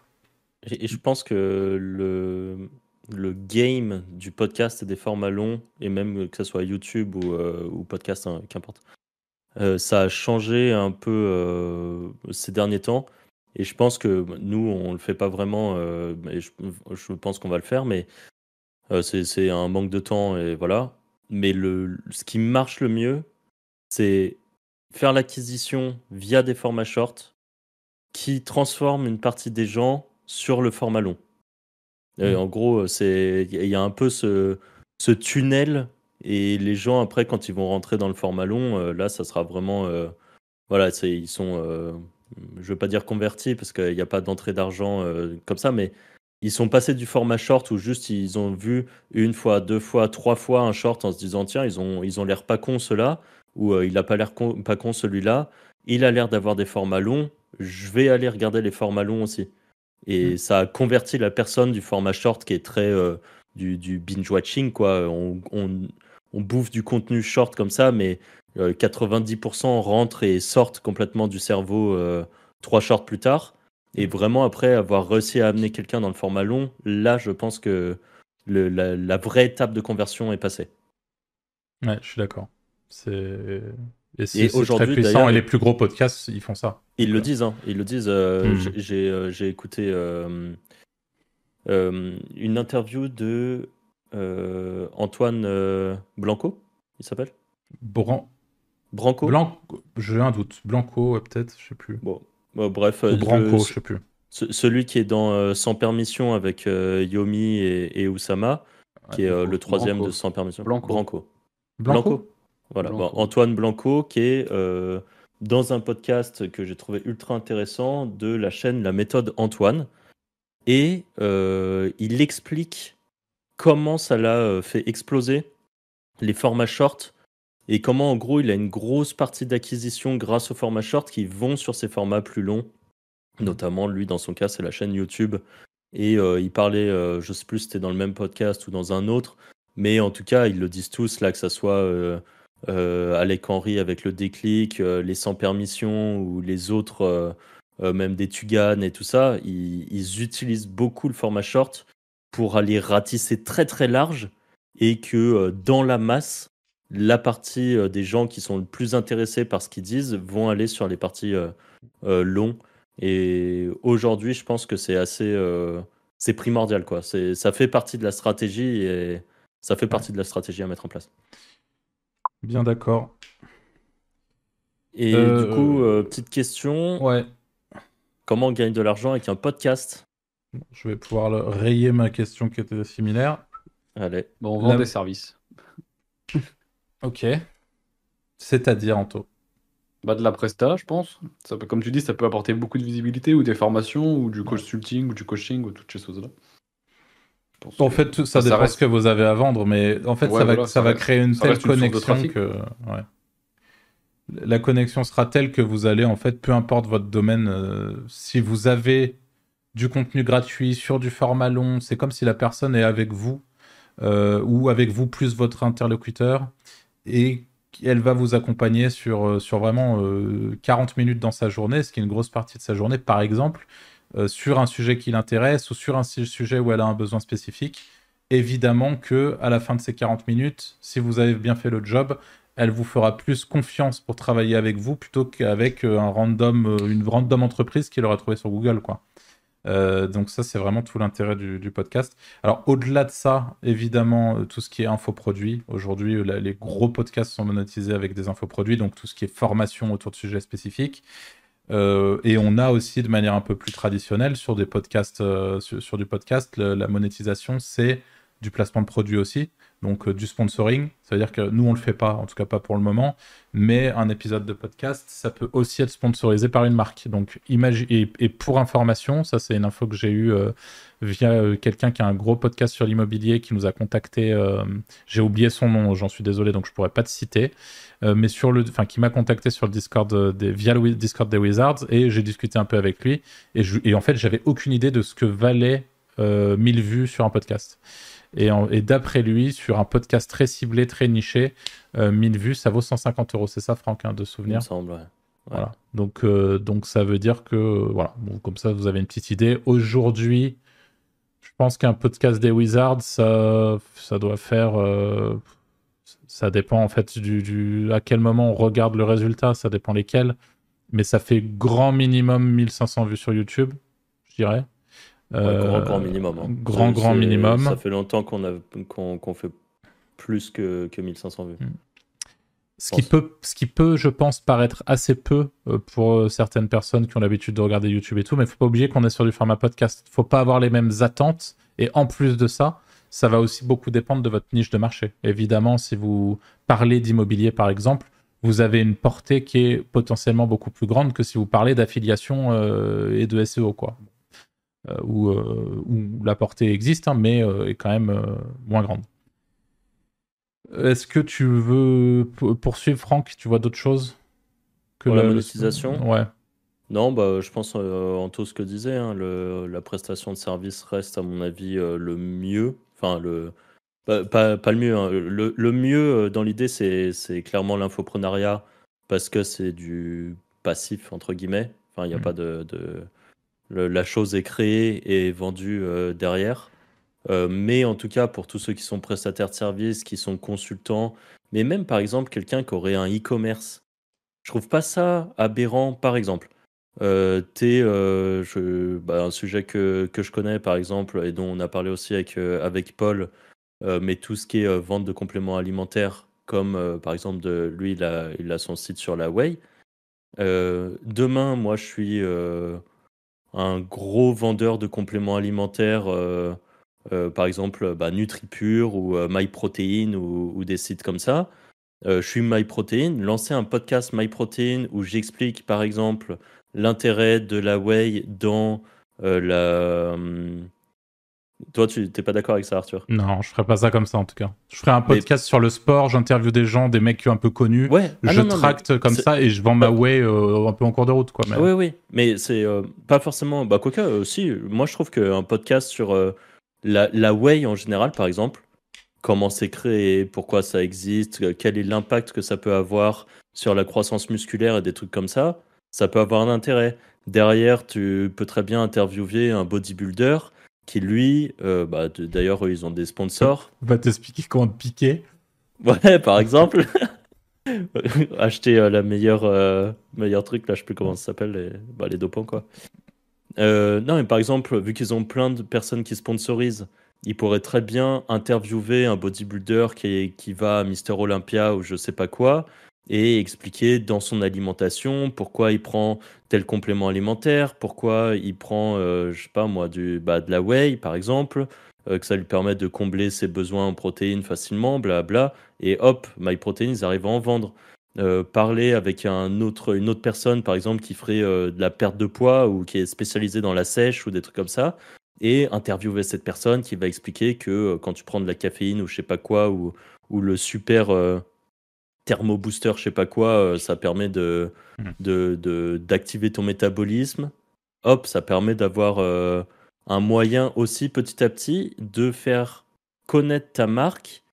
Et je pense que le, le game du podcast et des formats longs, et même que ce soit YouTube ou, euh, podcast, hein, qu'importe, euh, ça a changé un peu euh, ces derniers temps. Et je pense que nous, on le fait pas vraiment, et je, je pense qu'on va le faire, mais c'est un manque de temps, et voilà. Mais le, ce qui marche le mieux, c'est faire l'acquisition via des formats shorts qui transforment une partie des gens sur le format long. Mmh. en gros, c'est il y a un peu ce, ce, tunnel et les gens après quand ils vont rentrer dans le format long, euh, là ça sera vraiment euh, voilà, ils sont euh, je veux pas dire convertis parce qu'il n'y a pas d'entrée d'argent comme ça, mais ils sont passés du format short où juste ils ont vu une fois, deux fois, trois fois un short en se disant tiens ils ont ils ont l'air pas con ceux-là ou il a pas l'air pas con celui-là, il a l'air d'avoir des formats longs, je vais aller regarder les formats longs aussi. Et mm. ça a converti la personne du format short qui est très euh, du, du binge-watching, quoi. On, on, on, bouffe du contenu short comme ça, mais 90% euh, rentrent et sortent complètement du cerveau euh, trois shorts plus tard. Et mm. vraiment, après avoir réussi à amener quelqu'un dans le format long, là, je pense que le, la, la, vraie étape de conversion est passée. Ouais, je suis d'accord. C'est et c'est très puissant. Et les plus gros podcasts, ils font ça. Ils le disent. Hein. Ils le disent. Euh, hmm. euh, J'ai écouté euh, une interview de Antoine Blanco. Il s'appelle? Bran... Branco? Blanco. J'ai un doute. Blanco, peut-être. Je sais plus. Bon. bref. Branco, je sais plus. Celui qui est dans Sans permission avec Yomi et, et Oussama, qui est le troisième de Sans permission. Blanco. Branco. Blanco. Voilà, Antoine Blanco, qui est euh, dans un podcast que j'ai trouvé ultra intéressant de la chaîne La méthode Antoine. Et euh, il explique comment ça l'a euh, fait exploser les formats short et comment en gros il a une grosse partie d'acquisition grâce aux formats short qui vont sur ces formats plus longs. Notamment, lui, dans son cas, c'est la chaîne YouTube. Et il parlait, je sais plus si c'était dans le même podcast ou dans un autre, mais en tout cas, ils le disent tous, là, que ça soit Alec Henry avec le déclic, euh, les sans permission ou les autres, euh, même des Tugan et tout ça, ils, utilisent beaucoup le format short pour aller ratisser très très large et que dans la masse, la partie des gens qui sont le plus intéressés par ce qu'ils disent vont aller sur les parties longs Et aujourd'hui, je pense que c'est assez. c'est primordial, quoi. Ça fait partie de la stratégie et ça fait partie de la stratégie à mettre en place. Bien d'accord. Et du coup, petite question. Ouais. Comment on gagne de l'argent avec un podcast? Je vais pouvoir rayer ma question qui était similaire. Allez. Bon, on vend des services. (laughs) ok. C'est-à-dire, Anto? Bah, De la presta, je pense. Ça peut, comme tu dis, ça peut apporter beaucoup de visibilité ou des formations ou du consulting ou du coaching ou toutes ces choses-là. En fait, ça, dépend de ce que vous avez à vendre, mais en fait, ça, va, ça, va créer une telle connexion que. Ouais la connexion sera telle que vous allez, en fait, peu importe votre domaine, euh, si vous avez du contenu gratuit sur du format long, c'est comme si la personne est avec vous euh, ou avec vous plus votre interlocuteur et elle va vous accompagner sur, euh, sur vraiment 40 minutes dans sa journée, ce qui est une grosse partie de sa journée, par exemple, sur un sujet qui l'intéresse ou sur un sujet où elle a un besoin spécifique. Évidemment que à la fin de ces 40 minutes, si vous avez bien fait le job, elle vous fera plus confiance pour travailler avec vous plutôt qu'avec euh, un random, euh, une random entreprise qu'il aura trouvé sur Google, quoi. Euh, donc ça, c'est vraiment tout l'intérêt du, podcast. Alors au-delà de ça, évidemment, tout ce qui est infoproduit. Aujourd'hui, les gros podcasts sont monétisés avec des infoproduits, donc tout ce qui est formation autour de sujets spécifiques. Et on a aussi de manière un peu plus traditionnelle sur des podcasts, sur, du podcast, la monétisation, c'est du placement de produits aussi donc euh, du sponsoring. Ça veut dire que nous, on le fait pas, en tout cas pas pour le moment, mais un épisode de podcast, ça peut aussi être sponsorisé par une marque. Donc, et, et pour information, ça c'est une info que j'ai eue euh, via euh, quelqu'un qui a un gros podcast sur l'immobilier qui nous a contacté. j'ai oublié son nom, j'en suis désolé, donc je pourrais pas te citer, mais sur le, enfin, qui m'a contacté sur le Discord des, via le Discord des Wizards et j'ai discuté un peu avec lui et, et en fait, j'avais aucune idée de ce que valait 1000 vues sur un podcast. Et, d'après lui, sur un podcast très ciblé, très niché, 1000 euh, vues, ça vaut 150 euros. C'est ça, Franck, hein, de souvenir Il me semble, ouais. Voilà. Donc, euh, donc ça veut dire que, voilà, bon, comme ça, vous avez une petite idée. Aujourd'hui, je pense qu'un podcast des Wizards, ça, ça doit faire. Euh, ça dépend en fait du, du, à quel moment on regarde le résultat, ça dépend lesquels. Mais ça fait grand minimum 1500 vues sur YouTube, je dirais grand, grand minimum. Hein. Grand, grand minimum. Ça fait longtemps qu'on a qu'on fait plus que, que 1500 vues. Hmm. Ce qui, peut, ce qui peut, je pense, paraître assez peu euh, pour euh, certaines personnes qui ont l'habitude de regarder YouTube et tout, mais il faut pas oublier qu'on est sur du format podcast. Il faut pas avoir les mêmes attentes. Et en plus de ça, ça va aussi beaucoup dépendre de votre niche de marché. Évidemment, si vous parlez d'immobilier, par exemple, vous avez une portée qui est potentiellement beaucoup plus grande que si vous parlez d'affiliation euh, et de SEO. Quoi. Euh, euh, où, la portée existe, hein, mais euh, est quand même moins grande. Est-ce que tu veux poursuivre, Franck? Tu vois d'autres choses que la monétisation? Ouais. Non, bah, je pense en tout ce que disait, hein, le, la prestation de service reste à mon avis le mieux. Enfin, le, pas, pas, le mieux. Hein. Le, le, mieux dans l'idée, c'est clairement l'infoprenariat parce que c'est du passif, entre guillemets. Enfin, il n'y a mmh. pas de, de, la chose est créée et vendue euh, derrière. Euh, mais en tout cas, pour tous ceux qui sont prestataires de services, qui sont consultants, mais même par exemple quelqu'un qui aurait un e-commerce, je trouve pas ça aberrant. Par exemple, euh, je, bah, un sujet que, que, je connais par exemple et dont on a parlé aussi avec, avec Paul, mais tout ce qui est vente de compléments alimentaires, comme par exemple de, lui, il a, il a son site sur la Way. demain, moi, je suis un gros vendeur de compléments alimentaires, euh, euh, par exemple bah, NutriPure ou euh, MyProtein ou, ou, des sites comme ça. je suis MyProtein, lancer un podcast MyProtein où j'explique par exemple l'intérêt de la whey dans la hum, toi, tu n'es pas d'accord avec ça, Arthur? Non, je ferais pas ça comme ça en tout cas. Je ferais un podcast sur le sport, j'interviewe des gens, des mecs un peu connus. Ouais. Ah je tracte comme ça et je vends ma way euh, un peu en cours de route. Quoi, mais... Oui, oui. Mais c'est euh, pas forcément. Bah, quoi aussi, moi je trouve qu'un podcast sur euh, la, la way en général, par exemple, comment c'est créé, pourquoi ça existe, quel est l'impact que ça peut avoir sur la croissance musculaire et des trucs comme ça, ça peut avoir un intérêt. Derrière, tu peux très bien interviewer un bodybuilder qui lui, euh, bah, d'ailleurs, ils ont des sponsors. On (laughs) va t'expliquer comment te piquer. Ouais, par exemple. (laughs) Acheter la meilleure, meilleur truc, là, je sais plus comment ça s'appelle, les, bah, les dopants, quoi. non, mais par exemple, vu qu'ils ont plein de personnes qui sponsorisent, ils pourraient très bien interviewer un bodybuilder qui, qui va à Mister Olympia ou je sais pas quoi, et expliquer dans son alimentation pourquoi il prend tel complément alimentaire, pourquoi il prend, euh, je sais pas moi, du, bah, de la whey par exemple, euh, que ça lui permet de combler ses besoins en protéines facilement, bla et hop, MyProtein, ils arrivent à en vendre. Euh, parler avec un autre, une autre personne, par exemple, qui ferait de la perte de poids ou qui est spécialisée dans la sèche ou des trucs comme ça, et interviewer cette personne qui va expliquer que quand tu prends de la caféine ou je sais pas quoi, ou, ou le super thermo booster, je sais pas quoi, euh, ça permet de, mmh. d'activer ton métabolisme. Hop, ça permet d'avoir euh, un moyen aussi petit à petit de faire connaître ta marque,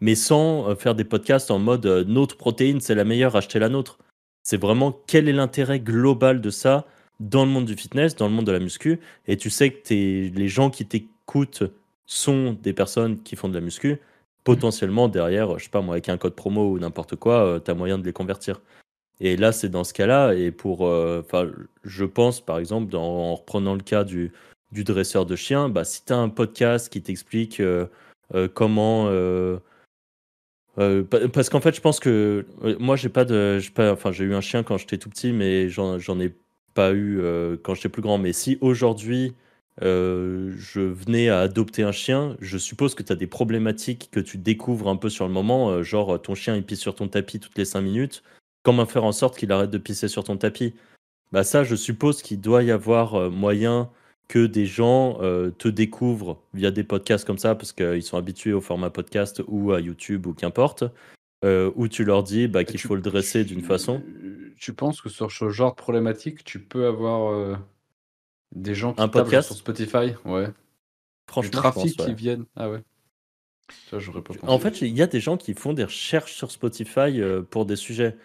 mais sans euh, faire des podcasts en mode notre protéine c'est la meilleure, achetez la nôtre. C'est vraiment quel est l'intérêt global de ça dans le monde du fitness, dans le monde de la muscu, et tu sais que les gens qui t'écoutent sont des personnes qui font de la muscu, potentiellement derrière, je sais pas moi, avec un code promo ou n'importe quoi, euh, tu as moyen de les convertir. Et là, c'est dans ce cas-là. Et pour, euh, enfin, je pense par exemple, en reprenant le cas du, du dresseur de chiens, bah, si tu as un podcast qui t'explique euh, comment. parce qu'en fait, je pense que moi, j'ai pas de, enfin, j'ai eu un chien quand j'étais tout petit, mais j'en ai pas eu quand j'étais plus grand. Mais si aujourd'hui euh, je venais à adopter un chien, je suppose que tu as des problématiques que tu découvres un peu sur le moment, euh, genre ton chien il pisse sur ton tapis toutes les 5 minutes, comment faire en sorte qu'il arrête de pisser sur ton tapis? Bah ça, je suppose qu'il doit y avoir euh, moyen que des gens te découvrent via des podcasts comme ça, parce qu'ils sont habitués au format podcast ou à YouTube ou qu'importe, où tu leur dis bah, qu'il faut le dresser d'une façon. Tu penses que sur ce genre de problématique, tu peux avoir des gens qui un podcast sur Spotify, ouais. Franchement, du trafic qui viennent. Ah ouais. Ça, j'aurais pas. En fait, il y a des gens qui font des recherches sur Spotify euh, pour des sujets.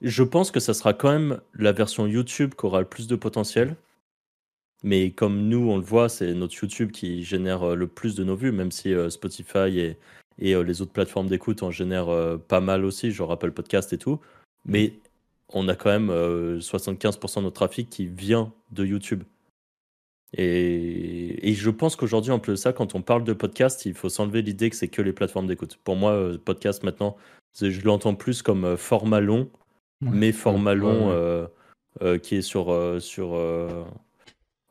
Je pense que ça sera quand même la version YouTube qui aura le plus de potentiel. Mais comme nous, on le voit, c'est notre YouTube qui génère euh, le plus de nos vues, même si euh, Spotify et, et les autres plateformes d'écoute en génèrent pas mal aussi, genre Apple Podcast et tout. Mais on a quand même 75% de notre trafic qui vient de YouTube. Et, je pense qu'aujourd'hui, en plus de ça, quand on parle de podcast, il faut s'enlever l'idée que c'est que les plateformes d'écoute. Pour moi, euh, podcast maintenant, je l'entends plus comme euh, format long, mais format long euh, qui est sur, sur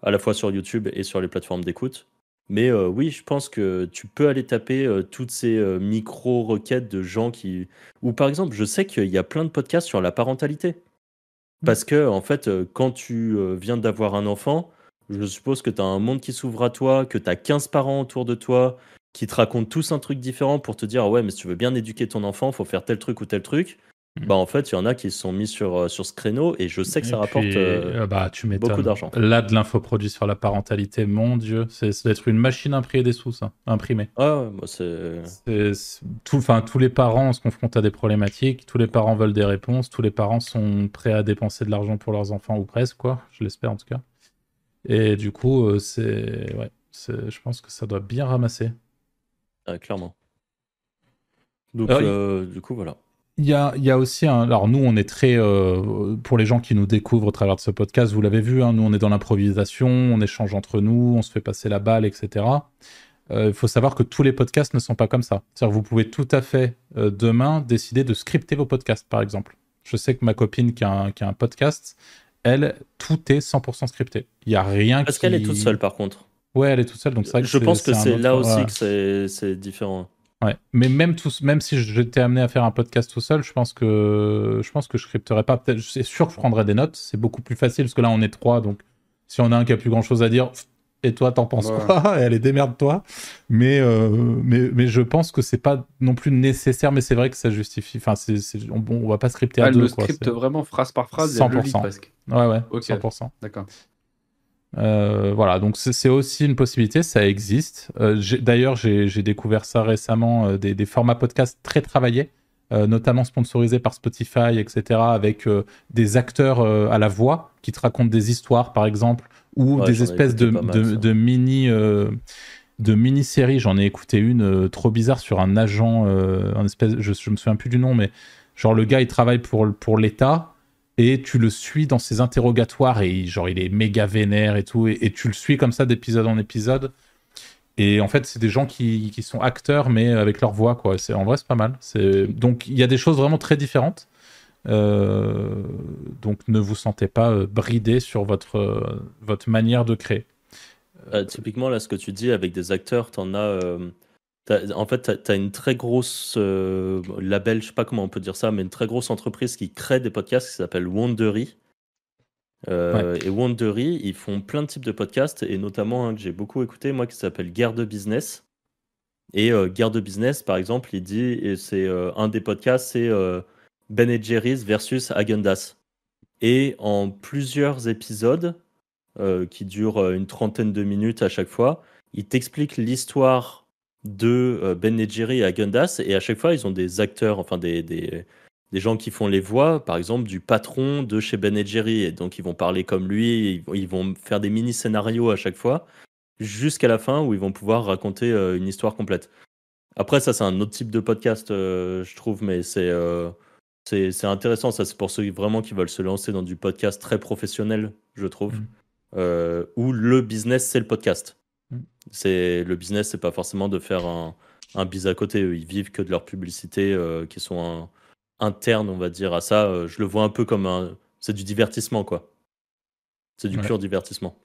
à la fois sur YouTube et sur les plateformes d'écoute. Mais oui, je pense que tu peux aller taper toutes ces micro-requêtes de gens qui. Ou par exemple, je sais qu'il y a plein de podcasts sur la parentalité. Mmh. Parce que, en fait, quand tu viens d'avoir un enfant, je suppose que tu as un monde qui s'ouvre à toi, que tu as 15 parents autour de toi qui te racontent tous un truc différent pour te dire ouais mais si tu veux bien éduquer ton enfant, faut faire tel truc ou tel truc. Mm. Bah en fait, il y en a qui se sont mis sur, euh, sur ce créneau et je sais que ça rapporte euh, euh, bah, tu beaucoup d'argent. Là, de l'infoproduit sur la parentalité, mon Dieu, c'est d'être une machine à imprimer des sous, ça. Imprimer. Ah, bah c'est. Tout, enfin, tous les parents se confrontent à des problématiques, tous les parents veulent des réponses, tous les parents sont prêts à dépenser de l'argent pour leurs enfants ou presque, quoi. Je l'espère en tout cas. Et du coup, euh, c'est, ouais, je pense que ça doit bien ramasser. clairement. Donc, euh, du coup, voilà. Il y a, y a, aussi un. Alors, nous, on est très. Euh, pour les gens qui nous découvrent au travers de ce podcast, vous l'avez vu, hein, nous, on est dans l'improvisation, on échange entre nous, on se fait passer la balle, etc. Il faut savoir que tous les podcasts ne sont pas comme ça. C'est-à-dire vous pouvez tout à fait, demain, décider de scripter vos podcasts, par exemple. Je sais que ma copine qui a qui a un podcast, elle, tout est 100% scripté. Il n'y a rien Parce qu'elle est toute seule, par contre. Ouais, elle est toute seule, donc ça. Je pense que c'est là aussi que c'est différent. Ouais, mais même, tout, même si j'étais amené à faire un podcast tout seul, je pense que je pense que je scripterais pas. Peut-être, c'est sûr que je prendrais des notes. C'est beaucoup plus facile parce que là on est trois, donc si on a un qui a plus grand chose à dire, et toi, t'en penses quoi (laughs) Et allez, démerde-toi. Mais, euh, mais, mais je pense que c'est pas non plus nécessaire, mais c'est vrai que ça justifie. Enfin, c'est, on, on, va pas scripter à deux. Le script vraiment phrase par phrase, 100%. presque. Ouais, ouais, 100%. D'accord. Euh, voilà, donc c'est aussi une possibilité, ça existe. Euh, d'ailleurs, j'ai découvert ça récemment, des, des, formats podcast très travaillés, notamment sponsorisés par Spotify, etc., avec des acteurs à la voix qui te racontent des histoires, par exemple, ou des espèces de, de, mini euh, de mini séries. J'en ai écouté une euh, trop bizarre sur un agent, euh, un espèce, je, je me souviens plus du nom, mais Genre, le gars, il travaille pour, pour l'État et tu le suis dans ses interrogatoires et genre, il est méga vénère et tout. Et, tu le suis comme ça d'épisode en épisode. Et en fait, c'est des gens qui, qui, sont acteurs, mais avec leur voix, quoi. C'est, en vrai, c'est pas mal. C'est... Donc, il y a des choses vraiment très différentes. Euh, donc, ne vous sentez pas euh, bridé sur votre, votre manière de créer. typiquement, là, ce que tu dis avec des acteurs, t'en as en fait, tu as, une très grosse euh, label, je sais pas comment on peut dire ça, mais une très grosse entreprise qui crée des podcasts qui s'appelle Wondery. Euh, et Wondery, ils font plein de types de podcasts, et notamment un que j'ai beaucoup écouté, moi, qui s'appelle Guerre de Business. Et euh, Guerre de Business, par exemple, il dit, et c'est un des podcasts, c'est Ben Jerry's versus Agendas. Et en plusieurs épisodes, qui durent une trentaine de minutes à chaque fois, il t'explique l'histoire de euh, Ben et Jerry à Gundas et à chaque fois ils ont des acteurs, enfin des, des, gens qui font les voix, par exemple du patron de chez Ben et Jerry et donc ils vont parler comme lui, ils, vont faire des mini scénarios à chaque fois jusqu'à la fin où ils vont pouvoir raconter euh, une histoire complète. Après ça c'est un autre type de podcast euh, je trouve mais c'est c'est intéressant ça c'est pour ceux vraiment qui veulent se lancer dans du podcast très professionnel je trouve mmh. où le business c'est le podcast c'est le business, c'est pas forcément de faire un, un bis à côté. Ils vivent que de leur publicité euh, qui sont internes, on va dire, à ça. Euh, je le vois un peu comme un. C'est du divertissement, quoi. C'est du pur divertissement.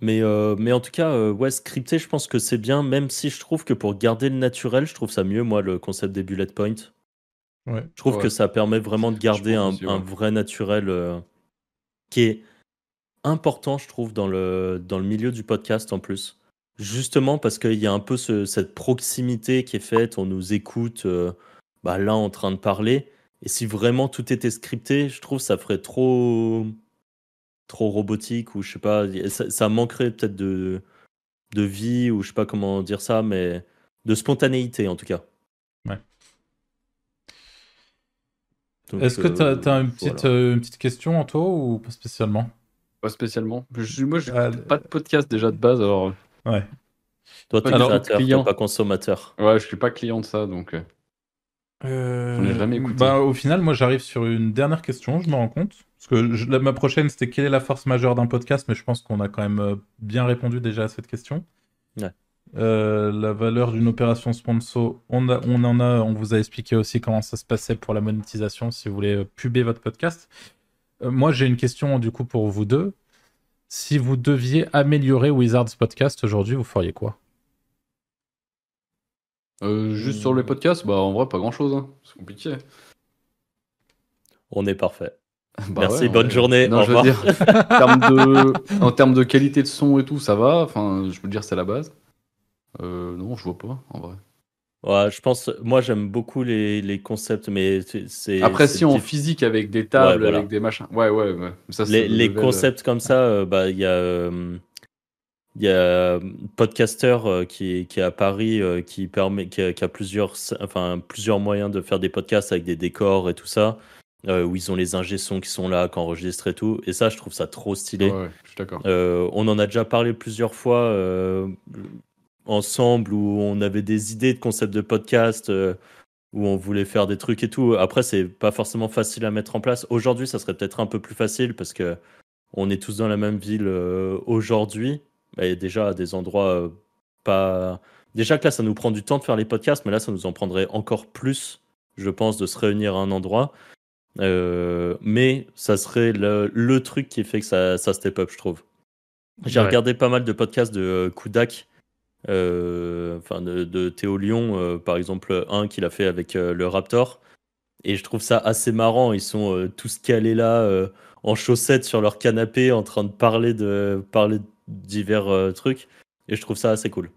Mais, euh, mais en tout cas, ouais, scripté, je pense que c'est bien, même si je trouve que pour garder le naturel, je trouve ça mieux, moi, le concept des bullet points. Ouais. Je trouve que ça permet vraiment de garder un, un, vrai naturel qui est important, je trouve, dans le, dans le milieu du podcast en plus. Justement parce qu'il y a un peu cette proximité qui est faite, on nous écoute euh, bah, là en train de parler. Et si vraiment tout était scripté, je trouve ça ferait trop trop robotique ou je sais pas, ça, manquerait peut-être de, de vie ou je sais pas comment dire ça, mais de spontanéité en tout cas. Ouais. Est-ce que tu as, euh, une, petite, euh, une petite question, Anto, ou pas spécialement? Pas spécialement. moi, je ah, pas de podcast déjà de base, alors. Ouais. Toi, tu es client, pas consommateur. Ouais, je suis pas client de ça, donc. Euh... euh jamais écouté. Bah, au final, moi, j'arrive sur une dernière question, je me rends compte. Parce que ma prochaine, c'était quelle est la force majeure d'un podcast, mais je pense qu'on a quand même euh, bien répondu déjà à cette question. Ouais. Euh, la valeur d'une opération sponsor, on, a, on en a, on vous a expliqué aussi comment ça se passait pour la monétisation si vous voulez puber votre podcast. Euh, moi, j'ai une question du coup pour vous deux. Si vous deviez améliorer Wizards Podcast aujourd'hui, vous feriez quoi? Euh, Juste sur les podcasts, bah en vrai pas grand chose. Hein. C'est compliqué. On est parfait. Bah Merci, bonne journée. au revoir. Dire, en, termes de, (laughs) en, termes de, qualité de son et tout, ça va. Enfin, je peux dire c'est la base. Euh, non, je vois pas en vrai. Ouais, je pense, moi j'aime beaucoup les, les, concepts, mais c'est. Après, si en physique avec des tables, avec des machins. Ouais, ouais, ouais. Ça, les, les concepts comme ça, euh, bah, il y a. Euh, il y a Podcaster euh, qui, qui est à Paris qui permet qui a, plusieurs enfin plusieurs moyens de faire des podcasts avec des décors et tout ça où ils ont les ingé sons qui sont là, qui enregistrent et tout et ça je trouve ça trop stylé. Ouais, je suis d'accord. on en a déjà parlé plusieurs fois ensemble où on avait des idées de concepts de podcast, euh, où on voulait faire des trucs et tout. Après, c'est pas forcément facile à mettre en place. Aujourd'hui, ça serait peut-être un peu plus facile parce que on est tous dans la même ville euh, aujourd'hui. Et déjà à des endroits euh, pas. Déjà que là, ça nous prend du temps de faire les podcasts, mais là, ça nous en prendrait encore plus, je pense, de se réunir à un endroit. mais ça serait le, truc qui fait que ça, ça step up, je trouve. J'ai regardé pas mal de podcasts de Kudak enfin de, Théo Lyon, euh, par exemple, un qu'il a fait avec euh, le Raptor. Et je trouve ça assez marrant. Ils sont tous calés là, en chaussettes sur leur canapé, en train de parler de, parler divers trucs. Et je trouve ça assez cool.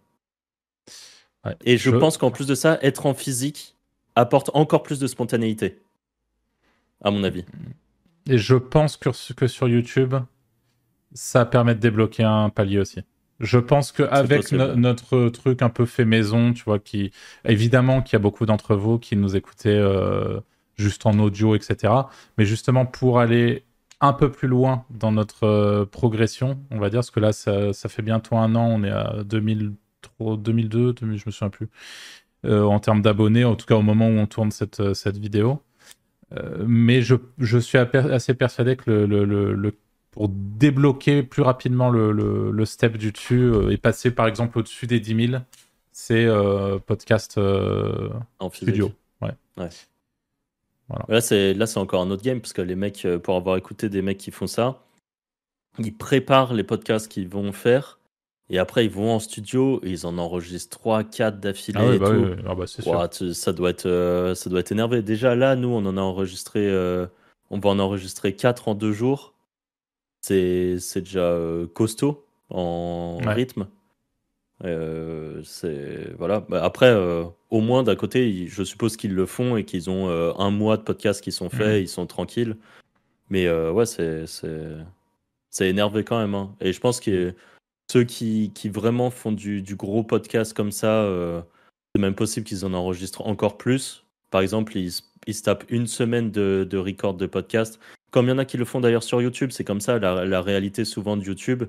et je, pense qu'en plus de ça, être en physique apporte encore plus de spontanéité, à mon avis. Et je pense que, que sur YouTube, ça permet de débloquer un palier aussi. Je pense qu'avec notre truc un peu fait maison, tu vois, qui évidemment qu'il y a beaucoup d'entre vous qui nous écoutez euh, juste en audio, etc. Mais justement pour aller un peu plus loin dans notre euh, progression, on va dire, parce que là ça, fait bientôt un an, on est à 2002, je me souviens plus. en termes d'abonnés, en tout cas au moment où on tourne cette, cette vidéo. mais je, je, suis assez persuadé que le, le, le, pour débloquer plus rapidement le, step du dessus et passer par exemple au-dessus des 10 000, c'est podcast en studio. Ouais. ouais. Là, c'est là, c'est encore un autre game parce que les mecs, euh, pour avoir écouté des mecs qui font ça, ils préparent les podcasts qu'ils vont faire et après ils vont en studio et ils en enregistrent 3 4 d'affilée ah, bah ah bah, ça doit être euh, ça doit être énervé. Déjà là, nous on en a enregistré euh, on va en enregistrer 4 en 2 jours. C'est c'est déjà costaud en rythme. Euh, c'est voilà. Bah, après, euh, au moins d'un côté, je suppose qu'ils le font et qu'ils ont euh, un mois de podcasts qui sont faits, mhm. ils sont tranquilles. Mais ouais, c'est c'est énervé quand même. Hein. Et je pense que ceux qui, qui vraiment font du, du, gros podcast comme ça, c'est même possible qu'ils en enregistrent encore plus. Par exemple, ils, ils se tapent une semaine de, de record de podcast. Comme il y en a qui le font d'ailleurs sur YouTube, c'est comme ça la, la réalité souvent de YouTube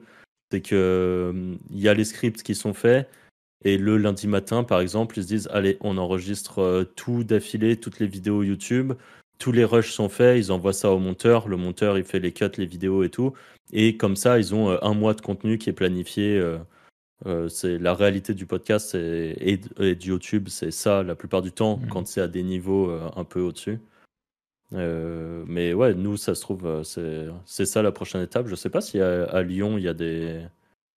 c'est que euh, il y a les scripts qui sont faits et le lundi matin, par exemple, ils se disent allez, on enregistre euh, tout d'affilée, toutes les vidéos YouTube, tous les rushs sont faits, ils envoient ça au monteur, le monteur il fait les cuts, les vidéos et tout, et comme ça ils ont euh, un mois de contenu qui est planifié. c'est la réalité du podcast et, et, du YouTube, c'est ça la plupart du temps mmh. quand c'est à des niveaux un peu au-dessus. Euh, mais ouais, nous, ça se trouve, euh, c'est ça la prochaine étape. Je sais pas si à, Lyon, il y a des,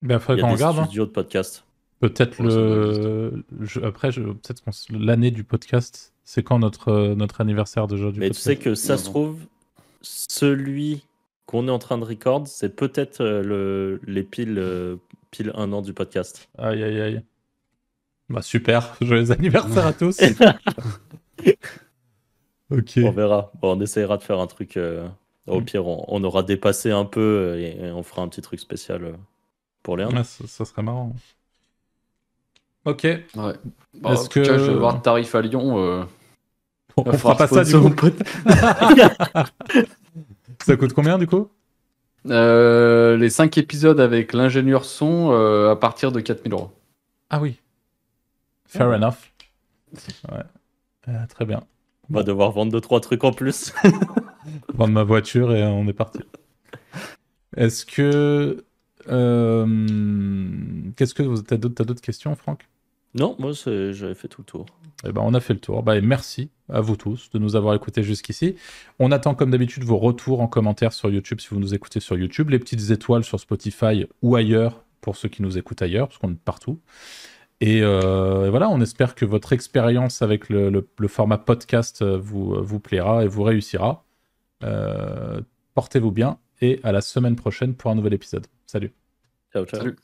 ben, il y a des hein. studios de podcast. Peut-être le. Après, peut-être l'année du podcast, c'est quand notre, notre anniversaire de Mais tu sais que ça se trouve, celui qu'on est en train de record, c'est peut-être euh, le, les piles, pile un an du podcast. Aïe, aïe, aïe. Bah super, (laughs) joyeux anniversaire à tous. (laughs) On verra. on essayera de faire un truc. Euh, au mm. pire, on, aura dépassé un peu euh, et, on fera un petit truc spécial euh, pour les ça, serait marrant. Ok. Ouais. Bah, Est-ce que je vais voir le tarif à Lyon On, fera pas ça du coup. (laughs) ça coûte combien du coup? Les 5 épisodes avec l'ingénieur son à partir de 4000 euros. Ah oui. Fair enough. Ouais. très bien. On va devoir vendre deux trois trucs en plus. (laughs) vendre ma voiture et on est parti. Est-ce que euh... qu'est-ce que t'as d'autres d'autres questions, Franck? Non, moi j'avais fait tout le tour. Eh ben, on a fait le tour. Bah, et merci à vous tous de nous avoir écoutés jusqu'ici. On attend comme d'habitude vos retours en commentaire sur YouTube si vous nous écoutez sur YouTube, les petites étoiles sur Spotify ou ailleurs pour ceux qui nous écoutent ailleurs, parce qu'on est partout. Euh, et, voilà, on espère que votre expérience avec le, format podcast euh, vous, vous plaira et vous réussira. Euh, portez-vous bien et à la semaine prochaine pour un nouvel épisode. Salut. Ciao, ciao. Salut.